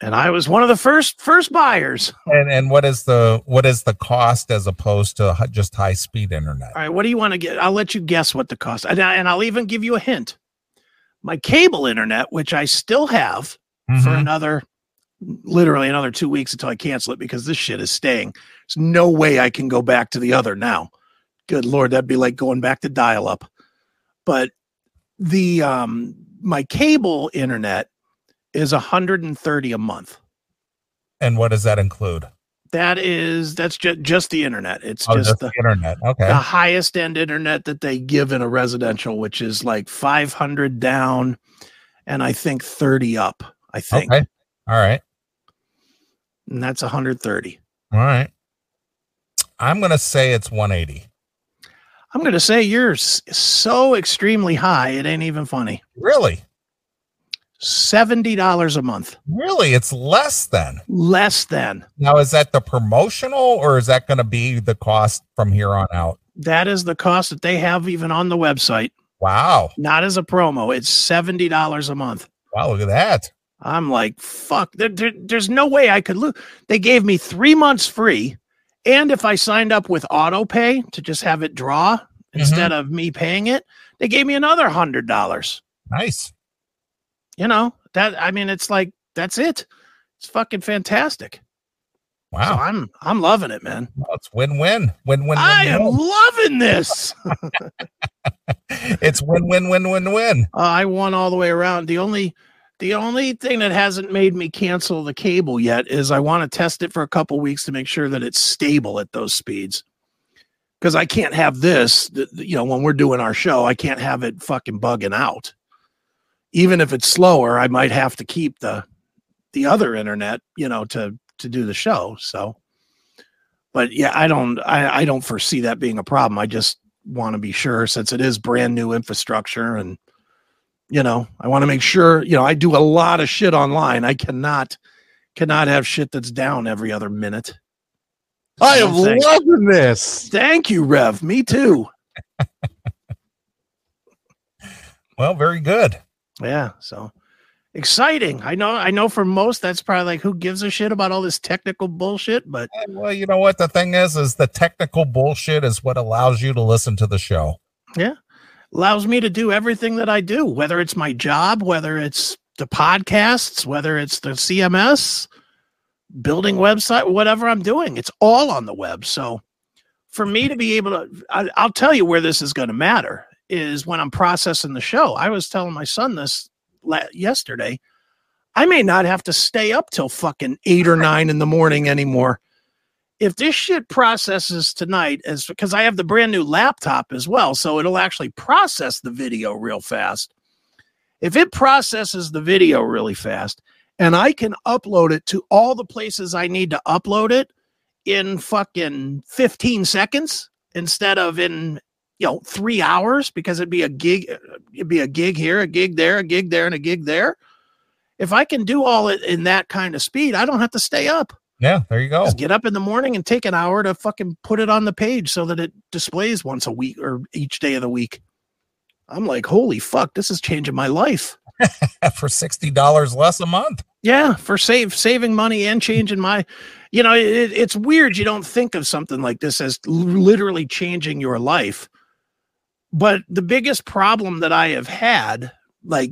And I was one of the first first buyers. And and what is the what is the cost as opposed to just high speed internet? All right, what do you want to get? I'll let you guess what the cost. And, I, and I'll even give you a hint. My cable internet, which I still have for Mhm. another literally another 2 weeks until I cancel it because this shit is staying. There's no way I can go back to the other now. Good lord, that'd be like going back to dial up. But the um my cable internet is 130 a month. And what does that include? That is that's just just the internet. It's Oh, just just the the internet. Okay. the highest end internet that they give in a residential, which is like 500 down and I think 30 up, I think. Okay. All right. And that's 130. All right. I'm gonna say it's 180. I'm going to say you're so extremely high, it ain't even funny. Really? $70 a month, Really? It's less than. less than. Now is that the promotional or is that gonna be the cost from here on out? That is the cost that they have even on the website, Wow. not as a promo. It's $70 a month. Wow, look at that. I'm like, fuck, there, there- there's no way I could lose. They gave me three months free. And if I signed up with auto pay to just have it draw mm-hmm. instead of me paying it, they gave me another hundred dollars. Nice. You know, that I mean, it's like that's it. It's fucking fantastic. So Wow. I'm I'm loving it, man. Well, it's win-win. Win-win. I am win-win. loving this. It's win-win-win-win-win. Uh, I won all the way around. The only the only thing that hasn't made me cancel the cable yet is I want to test it for a couple weeks to make sure that it's stable at those speeds. Because I can't have this, th- th- you know, when we're doing our show, I can't have it fucking bugging out. Even if it's slower, I might have to keep the the other internet, you know, to to do the show. So, but yeah, I don't I, I don't foresee that being a problem. I just want to be sure since it is brand new infrastructure and you know i want to make sure you know i do a lot of shit online i cannot cannot have shit that's down every other minute I am No loving this. thank you rev me too Well, very good. Yeah so exciting i know i know for most that's probably like who gives a shit about all this technical bullshit but And, well, you know what the thing is is the technical bullshit is what allows you to listen to the show. Yeah. Allows me to do everything that i do whether it's my job whether it's the podcasts whether it's the cms building website, whatever I'm doing. It's all on the web. So for me hmm. to be able to, I, I'll tell you where this is going to matter is when I'm processing the show. I was telling my son this la- yesterday. I may not have to stay up till fucking eight or nine in the morning anymore. If this shit processes tonight, as because I have the brand new laptop as well, so it'll actually process the video real fast. If it processes the video really fast and I can upload it to all the places I need to upload it in fucking 15 seconds instead of in you know three hours because it'd be a gig it'd be a gig here a gig there a gig there and a gig there. If i can do all it in that kind of speed i don't have to stay up. Yeah, there you go. just get up in the morning and take an hour to fucking put it on the page so that it displays once a week or each day of the week. I'm like holy fuck this is changing my life. For sixty dollars less a month. yeah for save saving money and changing my you know it, it's weird you don't think of something like this as literally changing your life but the biggest problem that i have had like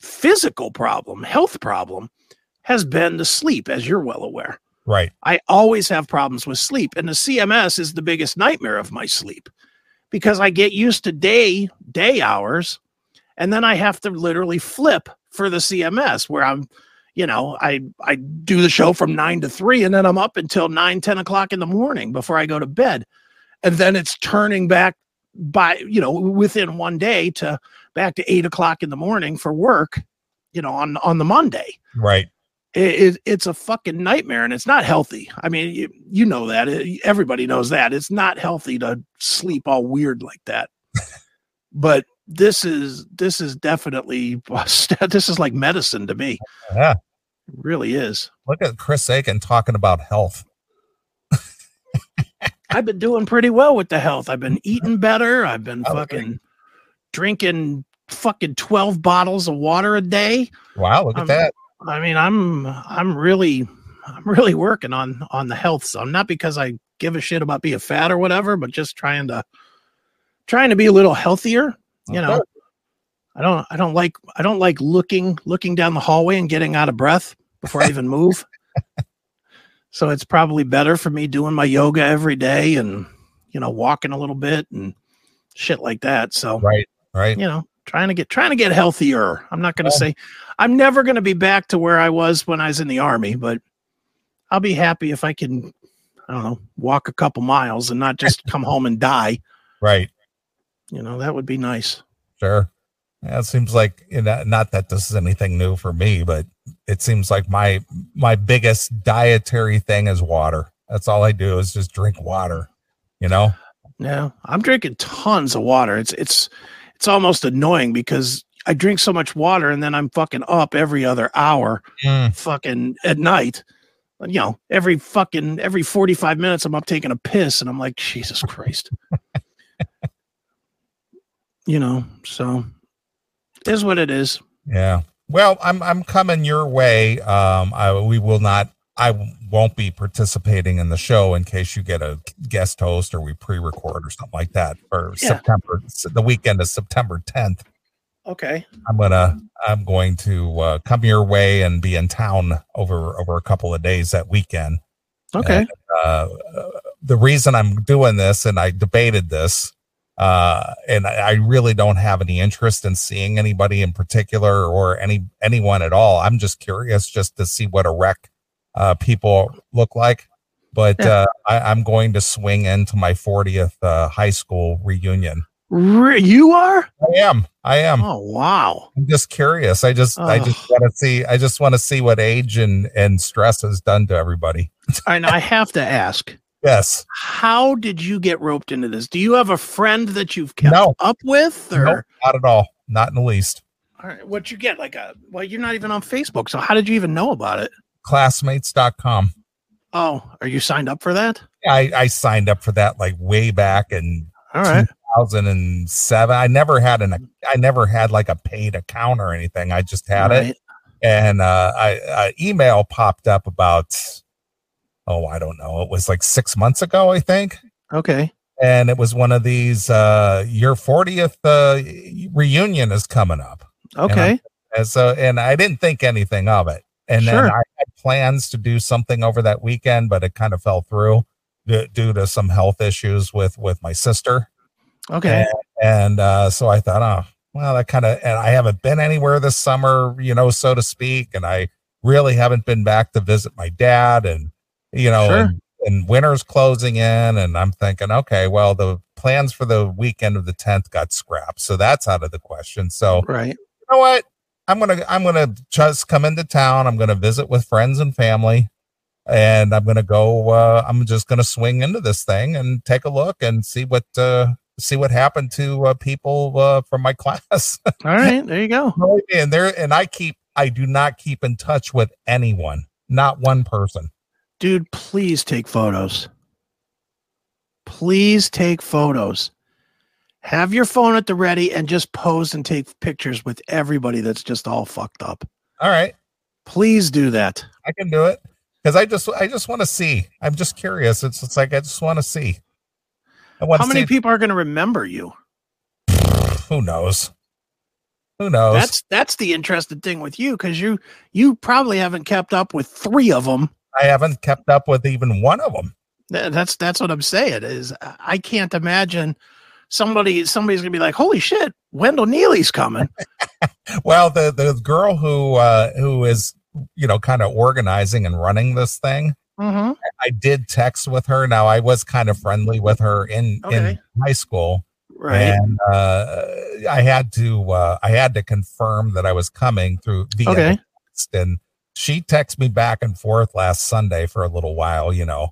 physical problem health problem has been the sleep as you're well aware Right. I always have problems with sleep, and the CMS is the biggest nightmare of my sleep because I get used to day day hours, and then I have to literally flip for the CMS where I'm, you know, I I do the show from nine to three, and then I'm up until nine ten o'clock in the morning before I go to bed, and then it's turning back by you know within one day to back to eight o'clock in the morning for work, you know, on on the Monday Right. it, it, it's a fucking nightmare and it's not healthy. I mean, you, you know that. It- everybody knows that. It's not healthy to sleep all weird like that. but this is this is definitely this is like medicine to me. Yeah. It really is. Look at Chris Aiken talking about health. I've been doing pretty well with the health. I've been eating better. I've been Oh, fucking drinking fucking 12 bottles of water a day. Wow, look at Um, that. I mean, I'm I'm really I'm really working on on the health zone. Not because I give a shit about being fat or whatever, but just trying to trying to be a little healthier. You know, I don't I don't like I don't like looking looking down the hallway and getting out of breath before I even move. so it's probably better for me doing my yoga every day and you know walking a little bit and shit like that. So Right. Right. you know trying to get trying to get healthier i'm not going to Yeah. say i'm never going to be back to where i was when i was in the army but i'll be happy if i can i don't know walk a couple miles and not just come home and die Right. you know that would be nice Sure. Yeah, it seems like you know, not that this is anything new for me, but it seems like my my biggest dietary thing is water. That's all I do is just drink water. You know? yeah i'm drinking tons of water it's it's it's almost annoying because i drink so much water and then i'm fucking up every other hour Mm, fucking at night you know every fucking every 45 minutes i'm up taking a piss and i'm like jesus christ you know so is what it is yeah. Well, I'm I'm coming your way. Um, I we will not. I won't be participating in the show in case you get a guest host or we pre-record or something like that for Yeah. September. The weekend of September 10th. okay I'm gonna I'm going to uh, come your way and be in town over over a couple of days that weekend. okay Uh, the reason I'm doing this, and I debated this, uh, and I, really don't have any interest in seeing anybody in particular or any anyone at all. I'm just curious just to see what a wreck uh, people look like. But uh, I, I'm going to swing into my 40th uh, high school reunion. Re- you are I am. I am. oh wow I'm just curious. I just I just Oh. want to see I just want to see what age and and stress has done to everybody. and i have to ask Yes. how did you get roped into this do you have a friend that you've kept No. up with or Nope, not at all. Not in the least. all right what you get like a well you're not even on facebook so how did you even know about it Classmates.com. oh are you signed up for that I I signed up for that like way back in all right 2007. I never had an I never had like a paid account or anything. I just had it and uh I, a email popped up about oh, I don't know. It was like 6 months ago, I think. okay and it was one of these uh your 40th uh reunion is coming up okay and so and i didn't think anything of it And Sure. then I had plans to do something over that weekend, but it kind of fell through d- due to some health issues with with my sister. Okay. And uh, so I thought, oh, well, that kind of, and I haven't been anywhere this summer, you know, so to speak. And I really haven't been back to visit my dad. And, you know, Sure. and, and winter's closing in. And I'm thinking, okay, well, the plans for the weekend of the 10th got scrapped. So that's out of the question. So, Right. you know what? I'm gonna I'm gonna just come into town. I'm gonna visit with friends and family, and I'm gonna go. Uh, I'm just gonna swing into this thing and take a look and see what uh, see what happened to uh, people uh, from my class. All right. There you go. and there and I keep I do not keep in touch with anyone, not one person. Dude, please take photos. Please take photos. Have your phone at the ready and just pose and take pictures with everybody that's just all fucked up. All right, Please do that. I can do it because I just I just want to see. I'm just curious. It's it's like I just want to see. I How many people are going to remember you? Who knows? Who knows? That's that's the interesting thing with you because you you probably haven't kept up with three of them. I haven't kept up with even one of them. That's that's what I'm saying. Is I can't imagine somebody somebody's gonna be like, "Holy shit, Wendell Neeley's coming." Well, the the girl who uh who is you know kind of organizing and running this thing, mm-hmm. I did text with her. Now I was kind of friendly with her in Okay. in high school, Right. and uh I had to uh I had to confirm that I was coming through via Okay. text, and she texted me back and forth last Sunday for a little while, you know.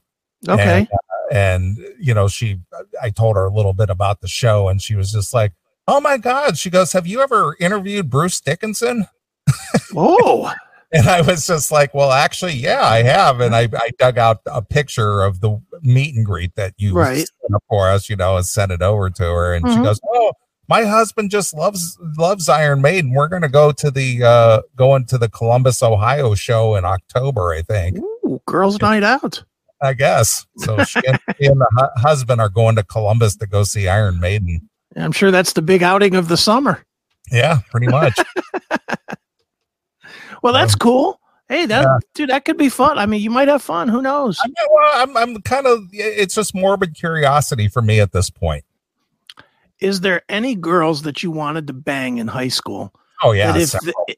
Okay. And, uh, and you know, she I told her a little bit about the show and she was just like, "Oh my god." She goes, "Have you ever interviewed Bruce Dickinson?" oh, And I was just like, "Well, actually, yeah, I have." And I I dug out a picture of the meet and greet that you Right. for us, you know, and sent it over to her and she Mhm. goes, "Oh, my husband just loves loves Iron Maiden. We're going to go to the uh going to the Columbus, Ohio show in October, I think." Ooh, girls' night out. I guess. So she and, she and the hu- husband are going to Columbus to go see Iron Maiden. I'm sure that's the big outing of the summer. Yeah, pretty much. Well, that's Um, cool. Hey, that yeah. dude, that could be fun. I mean, you might have fun. Who knows? I'm, well, I'm, I'm kind of, it's just morbid curiosity for me at this point. Is there any girls that you wanted to bang in high school? Oh, yeah. if the-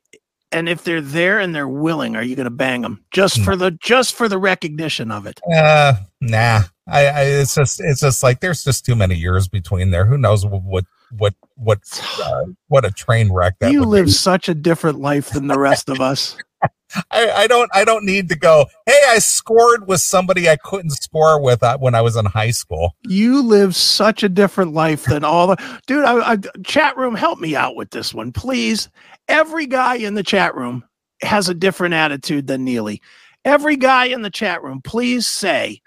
and if they're there and they're willing, are you going to bang them just for the just for the recognition of it? Uh, nah. I, I, it's just, it's just like there's just too many years between there. Who knows what, what, what, uh, what a train wreck that you live be. such a different life than the rest of us. I, I don't, I don't need to go. Hey, I scored with somebody I couldn't score with uh, when I was in high school. You live such a different life than all the dude. I, I, chat room, help me out with this one, please. Every guy in the chat room has a different attitude than Neeley. Every guy in the chat room, please say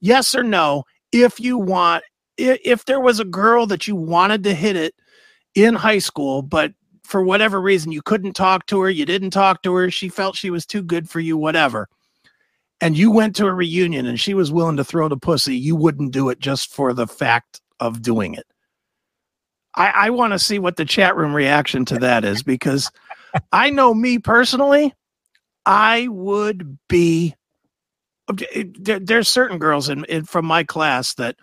yes or no if you want. If, if there was a girl that you wanted to hit it in high school, but for whatever reason you couldn't talk to her, you didn't talk to her, she felt she was too good for you, whatever. And you went to a reunion and she was willing to throw the pussy, you wouldn't do it just for the fact of doing it. I, I want to see what the chat room reaction to that is because I know me personally, I would be. There, there's certain girls in, in from my class that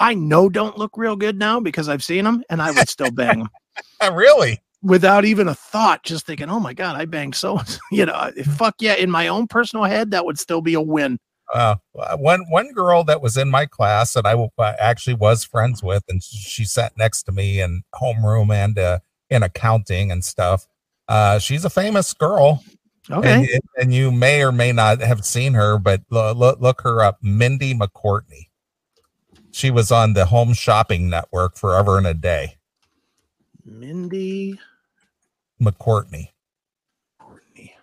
I know don't look real good now because I've seen them, and I would still bang them really? Without even a thought, just thinking, "Oh my god, I banged so." You know, fuck yeah! In my own personal head, that would still be a win. uh, one one girl that was in my class that I w- uh, actually was friends with, and she sat next to me in homeroom and uh, in accounting and stuff. Uh, she's a famous girl, Okay, and, and you may or may not have seen her, but lo- lo- look her up, Mindy McCourtney. She was on the Home Shopping Network forever and a day. Mindy McCourtney, Courtney.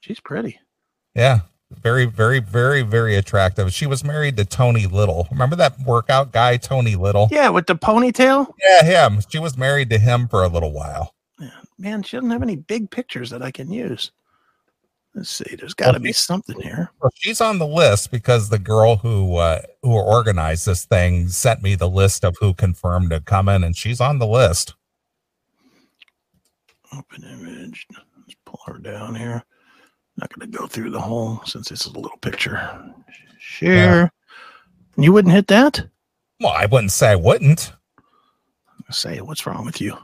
She's pretty. yeah, very, very, very, very attractive. She was married to Tony Little. Remember that workout guy, Tony Little? Yeah, with the ponytail. Yeah, him. She was married to him for a little while. Man, she doesn't have any big pictures that I can use. Let's see. There's got to be something here. Well, she's on the list because the girl who uh, who organized this thing sent me the list of who confirmed to come in, and she's on the list. Open image. Let's pull her down here. Not going to go through the whole since this is a little picture. Share. You wouldn't hit that? Well, I wouldn't say I wouldn't. Say, what's wrong with you?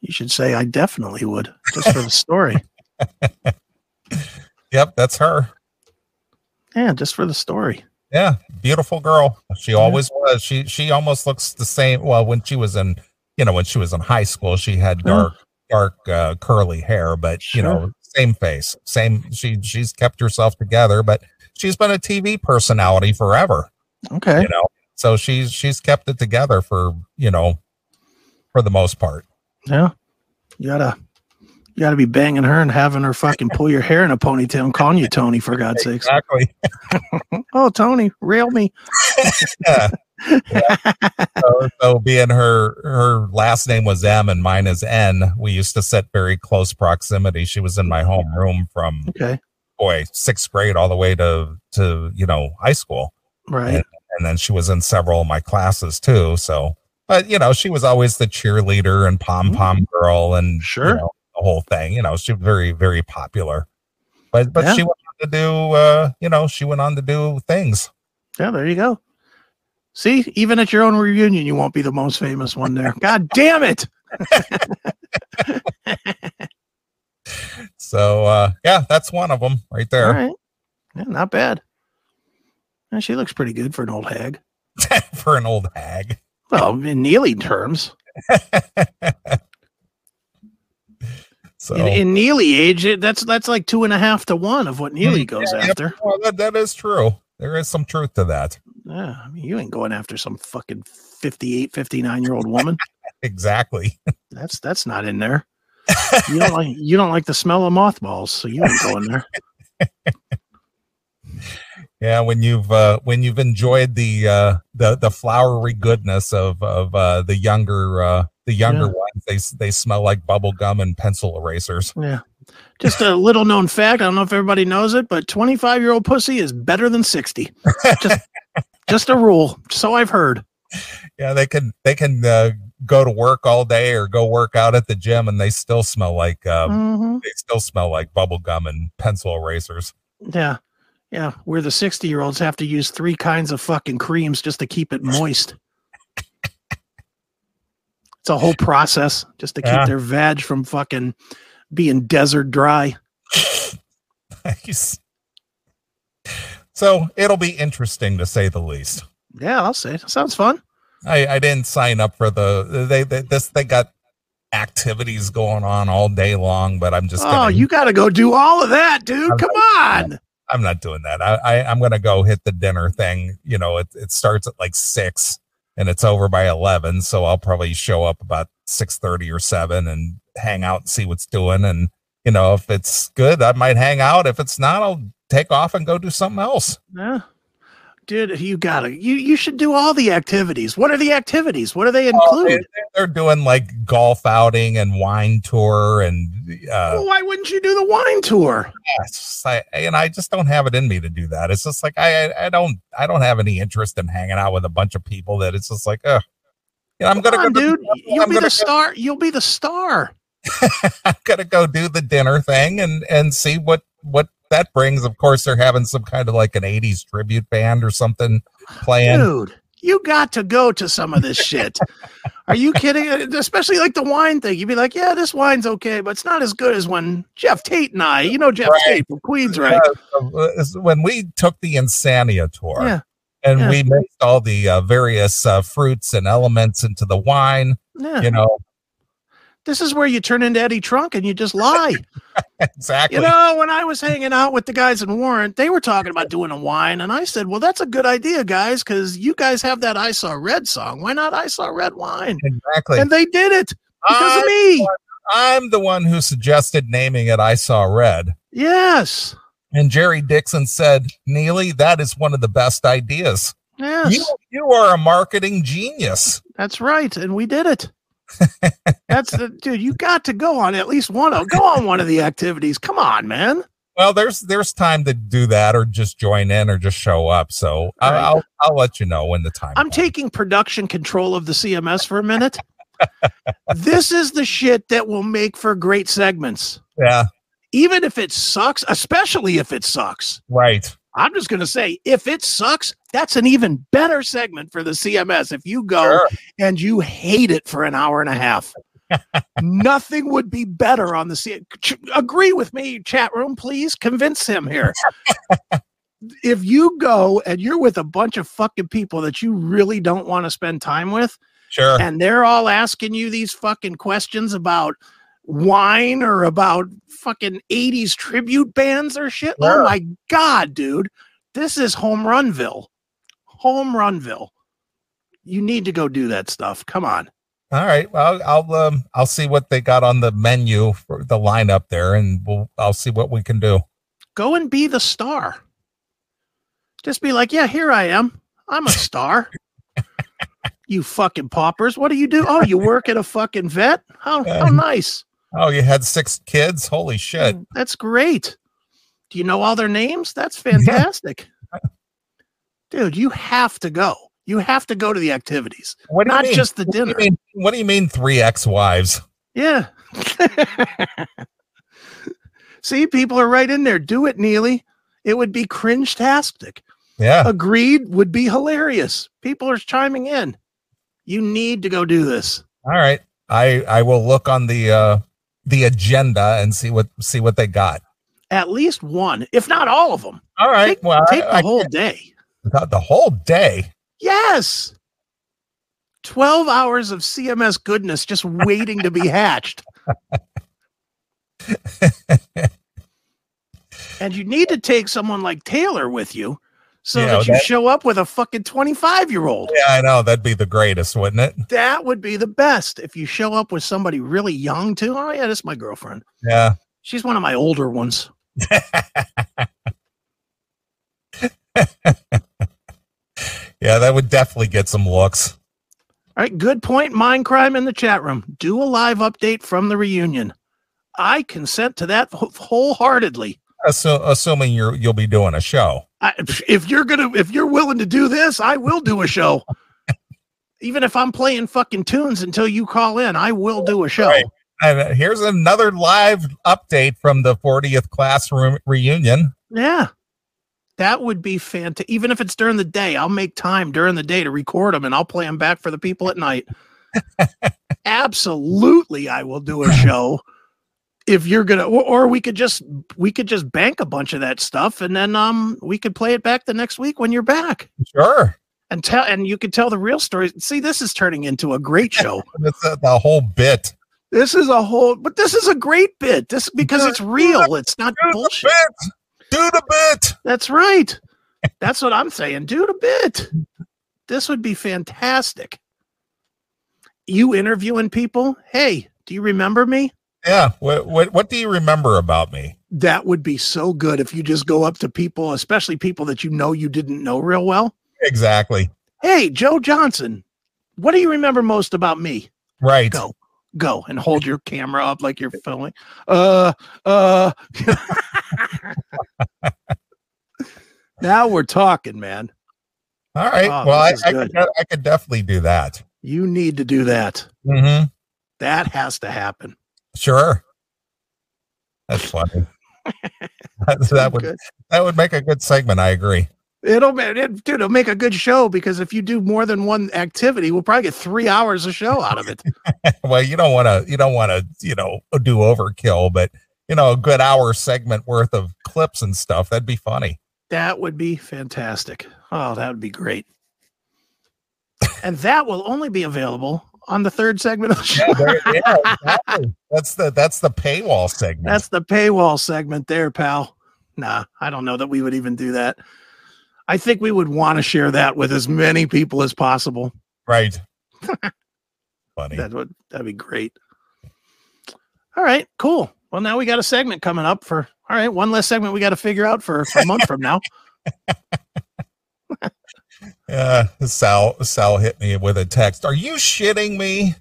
You should say, I definitely would, just for the story. Yep, that's her. Yeah, just for the story. Yeah, beautiful girl. She always was. She she almost looks the same. Well, when she was in, you know, when she was in high school, she had oh. dark dark uh, curly hair, but you know, same face, same. She she's kept herself together, but she's been a TV personality forever. Okay. You know, so she's she's kept it together for you know, for the most part. Yeah. You gotta you gotta be banging her and having her fucking pull your hair in a ponytail and calling you Tony for God's sakes. Exactly. Oh Tony, rail me. Yeah. So, so being her her last name was M and mine is N, we used to sit very close proximity. She was in my home room from Okay. boy sixth grade all the way to to you know high school, Right. and then she was in several of my classes too. So, but you know she was always the cheerleader and pom pom girl and you Sure. know, the whole thing. You know she was very very popular, but but Yeah. she went on to do uh you know she went on to do things. Yeah, there you go. See, even at your own reunion, you won't be the most famous one there. God damn it. So uh yeah, that's one of them right there. All right. Yeah, not bad. Yeah, she looks pretty good for an old hag. for an old hag. Well, in Neeley terms. So In, in Neeley age, it, that's that's like two and a half to one of what Neeley goes Yeah, yeah, after. well, that, that is true. There is some truth to that. Yeah, I mean, you ain't going after some fucking 58, 59 year old woman. Exactly. That's that's not in there. You don't like you don't like the smell of mothballs, so you ain't going there. Yeah, when you've uh, when you've enjoyed the uh, the the flowery goodness of of uh, the younger uh, the younger Yeah. ones, they they smell like bubble gum and pencil erasers. Yeah. Just a little known fact. I don't know if everybody knows it, but 25 year old pussy is better than 60. Just, just a rule. So I've heard. Yeah, they can they can uh, go to work all day or go work out at the gym, and they still smell like um, Mhm. they still smell like bubble gum and pencil erasers. Yeah. Yeah. Where the 60 year olds have to use three kinds of fucking creams just to keep it moist. It's a whole process just to keep Yeah. their vag from fucking being desert dry. Nice. So it'll be interesting to say the least. Yeah, I'll say it. Sounds fun. I, I didn't sign up for the they, they this they got activities going on all day long, but I'm just Oh, gonna, you got to go do all of that, dude. Come on. I'm not doing that. I, I I'm gonna go hit the dinner thing. You know, it it starts at like six and it's over by eleven, so I'll probably show up about six thirty or seven and hang out and see what's doing. And you know, if it's good, I might hang out. If it's not, I'll take off and go do something else. Yeah. Dude, you gotta you you should do all the activities. What are the activities? What do they include? they- they're doing like golf outing and wine tour and uh well, why wouldn't you do the wine tour? just like, and I just don't have it in me to do that. It's just like I I- I don't I don't have any interest in hanging out with a bunch of people that it's just like uh you know, I'm Come gonna on, go dude. You'll I'm be the star. You'll be the star. I'm gonna go do the dinner thing and and see what what that brings. Of course, they're having some kind of like an '80s tribute band or something playing. Dude, you got to go to some of this shit. Are you kidding? Especially like the wine thing. You'd be like, yeah, this wine's okay, but it's not as good as when Geoff Tate and I, you know, Geoff Right. Tate from Queensrÿche? Uh, uh, when we took the Insania tour, Yeah. and yeah. we mixed all the uh, various uh, fruits and elements into the wine. Yeah. You know This is where you turn into Eddie Trunk and you just lie. exactly. You know, when I was hanging out with the guys in Warrant, they were talking about doing a wine, and I said, "Well, that's a good idea, guys, because you guys have that I Saw Red song. Why not I Saw Red wine?" exactly. And they did it because of I'm, me. I'm the one who suggested naming it I Saw Red. Yes, And Jerry Dixon said, Neeley, that is one of the best ideas. yes, You, you are a marketing genius. that's right, and we did it. That's the dude. You got to go on at least one of go on one of the activities. Come on, man. Well, there's there's time to do that, or just join in, or just show up. So Right. I'll I'll let you know when the time. I'm comes. taking production control of the CMS for a minute. this is the shit that will make for great segments. Yeah, even if it sucks, especially if it sucks. Right. I'm just to say, if it sucks, that's an even better segment for the CMS. If you go Sure. and you hate it for an hour and a half, nothing would be better on the C. Agree with me, chat room, please. Convince him here. if you go and you're with a bunch of fucking people that you really don't want to spend time with, Sure. and they're all asking you these fucking questions about wine or about fucking 80s tribute bands or shit. Oh sure. Oh my god, dude. This is home runville. Home runville. You need to go do that stuff. Come on. All right. Well, I'll um, I'll see what they got on the menu for the lineup there, and we'll I'll see what we can do. Go and be the star. Just be like, yeah, here I am. I'm a star. you fucking paupers. What do you do? Oh, you work at a fucking vet? How, how nice. Oh, you had six kids? Holy shit! That's great. Do you know all their names? That's fantastic. Dude, you have to go. You have to go to the activities, What do not mean? just the What do you dinner. mean- What do you mean three ex-wives? Yeah. See, people are right in there. Do it, Neeley. It would be cringe-tastic. Yeah. Agreed would be hilarious. People are chiming in. You need to go do this. All right. I I will look on the uh the agenda and see what see what they got. At least one, if not all of them. All right. Take, well, take I, the I whole day. The, the whole day. Yes. 12 hours of CMS goodness just waiting to be hatched. and you need to take someone like Taylor with you so Yeah, that you that- show up with a fucking 25 year old. Yeah, I know that'd be the greatest, wouldn't it? That would be the best if you show up with somebody really young, too. Oh, yeah, that's my girlfriend. Yeah. She's one of my older ones. Yeah, that would definitely get some looks. All right, good point. Mind crime in the chat room. Do a live update from the reunion. I consent to that wholeheartedly. Assu- assuming you're you'll be doing a show. I, if you're gonna, if you're willing to do this, I will do a show. Even if I'm playing fucking tunes until you call in, I will do a show. Right. And uh, here's another live update from the 40th classroom reunion. Yeah, that would be fantastic. Even if it's during the day, I'll make time during the day to record them, and I'll play them back for the people at night. Absolutely, I will do a show. If you're gonna, or, or we could just we could just bank a bunch of that stuff, and then um we could play it back the next week when you're back. Sure. and tell and you can tell the real stories. See, this is turning into a great show. That's the, the whole bit. this is a whole, but this is a great bit. This because it's real. It's not bullshit. Do the bit. That's right. That's what I'm saying. Do the bit. This would be fantastic. You interviewing people? Hey, do you remember me? Yeah. What, what what do you remember about me? That would be so good if you just go up to people, especially people that you know you didn't know real well. Exactly. Hey, Joe Johnson, what do you remember most about me? Right. Go. Go and hold your camera up like you're filming. Uh, uh. now we're talking, man. All right. Oh, well, I, I, could, I could definitely do that. You need to do that. hmm That has to happen. Sure. That's funny. that, that would Good. that would make a good segment. I agree. It'll, it, dude, it'll make a good show because if you do more than one activity, we'll probably get three hours of show out of it. well, you don't want to you don't want to you know do overkill, but you know a good hour segment worth of clips and stuff that'd be funny. That would be fantastic. Oh, that would be great. And that will only be available on the third segment of the show. Yeah exactly. That's the that's the paywall segment. That's the paywall segment there, pal. Nah, I don't know that we would even do that. I think we would want to share that with as many people as possible. right. funny. That would that'd be great. All right, cool. Well, now we got a segment coming up for all right, one less segment we got to figure out for a month from now. Yeah, uh, Sal Sal hit me with a text. Are you shitting me?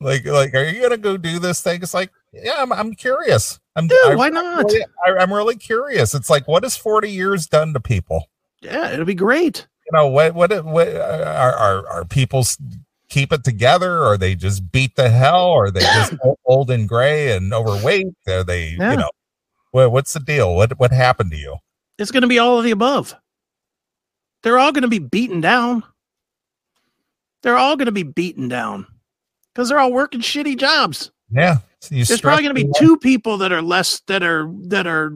Like like are you gonna go do this thing? It's like yeah, I'm I'm curious. I'm Dude, I- why not? really- I, I'm really curious. It's like what has 40 years done to people? Yeah, it'll be great. You know what what what uh, are are are people keep it together or they just beat the hell or they just old and gray and overweight? Are they Yeah. you know What, what's the deal? What what happened to you? It's going to be all of the above. They're all going to be beaten down. They're all going to be beaten down because they're all working shitty jobs. Yeah. So There's probably going to be two people that are less that are that are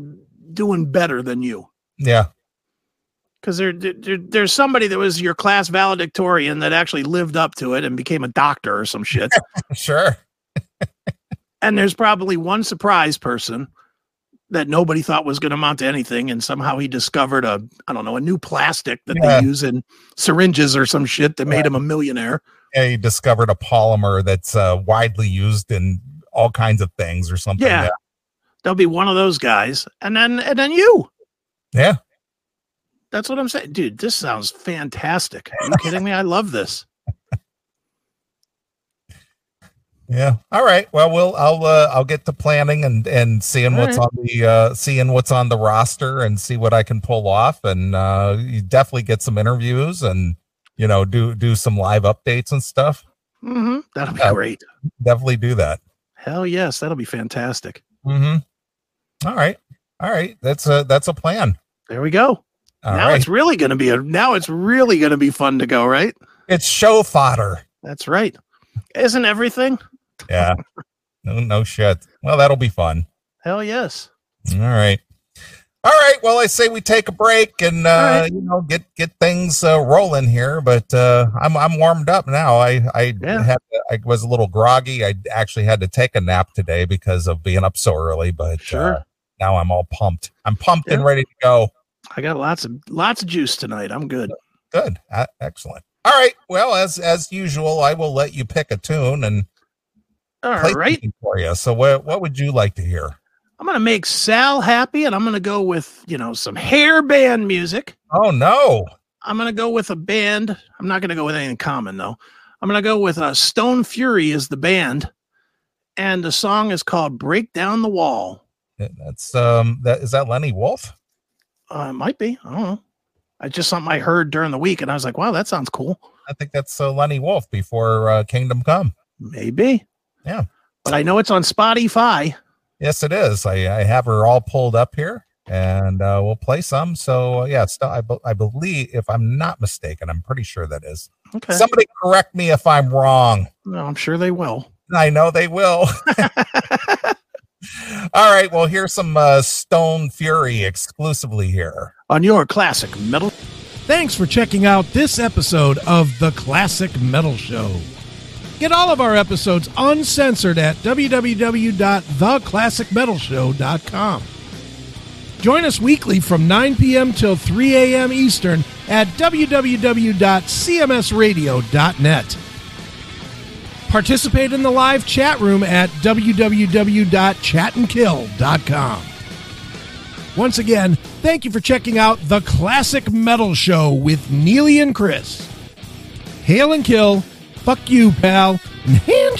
doing better than you. Yeah. Because there, there, there's somebody that was your class valedictorian that actually lived up to it and became a doctor or some shit. Sure. and there's probably one surprise person that nobody thought was going to amount to anything, and somehow he discovered a, I don't know, a new plastic that Yeah. they use in syringes or some shit that made him a millionaire. Yeah, you discovered a polymer that's uh, widely used in all kinds of things or something. Yeah. There'll be one of those guys, and then and then you. Yeah. That's what I'm saying, dude. This sounds fantastic. Are you kidding me? I love this. Yeah. All right. Well, we'll I'll uh, I'll get to planning and and seeing All what's right. on the uh seeing what's on the roster and see what I can pull off and uh you definitely get some interviews and you know do do some live updates and stuff. hmm That'll be Yeah. great. Definitely do that. Hell yes, that'll be fantastic. Mhm. All right. All right. That's a that's a plan. There we go. All now right. it's really going to be a now it's really going to be fun to go, right? It's show fodder. That's right. Isn't everything? Yeah. no no shit. Well, that'll be fun. Hell yes. All right. All right. Well, I say we take a break and uh, right. you know get get things uh, rolling here. But uh, I'm I'm warmed up now. I I Yeah. had I was a little groggy. I actually had to take a nap today because of being up so early. But Sure. uh, now I'm all pumped. I'm pumped and ready to go. I got lots of lots of juice tonight. I'm good. Good. Uh, excellent. All right. Well, as as usual, I will let you pick a tune and All play right. for you. So, what what would you like to hear? I'm going to make Sal happy and I'm going to go with, you know, some hair band music. Oh no. I'm going to go with a band. I'm not going to go with anything common though. I'm going to go with uh, Stone Fury is the band and the song is called Break Down the Wall. That's um that is that Lenny Wolf? Uh, it might be. I don't know. It's just something I heard during the week and I was like, wow, that sounds cool. I think that's uh, Lenny Wolf before uh, Kingdom Come. Maybe. Yeah. But I know it's on Spotify. Yes, it is. I, I have her all pulled up here, and uh, we'll play some. So uh, yeah, st- I, be- I believe, if I'm not mistaken, I'm pretty sure that is. Okay. Somebody correct me if I'm wrong. no, I'm sure they will. I know they will. all right. Well, here's some uh, Stone Fury exclusively here. on your classic metal. Thanks for checking out this episode of The Classic Metal Show. Get all of our episodes uncensored at www.theclassicmetalshow.com. Join us weekly from 9 p.m. till 3 a.m. Eastern at www.cmsradio.net. Participate in the live chat room at www.chatandkill.com. Once again, thank you for checking out The Classic Metal Show with Neeley and Chris. Hail and kill. Fuck you, pal. And hail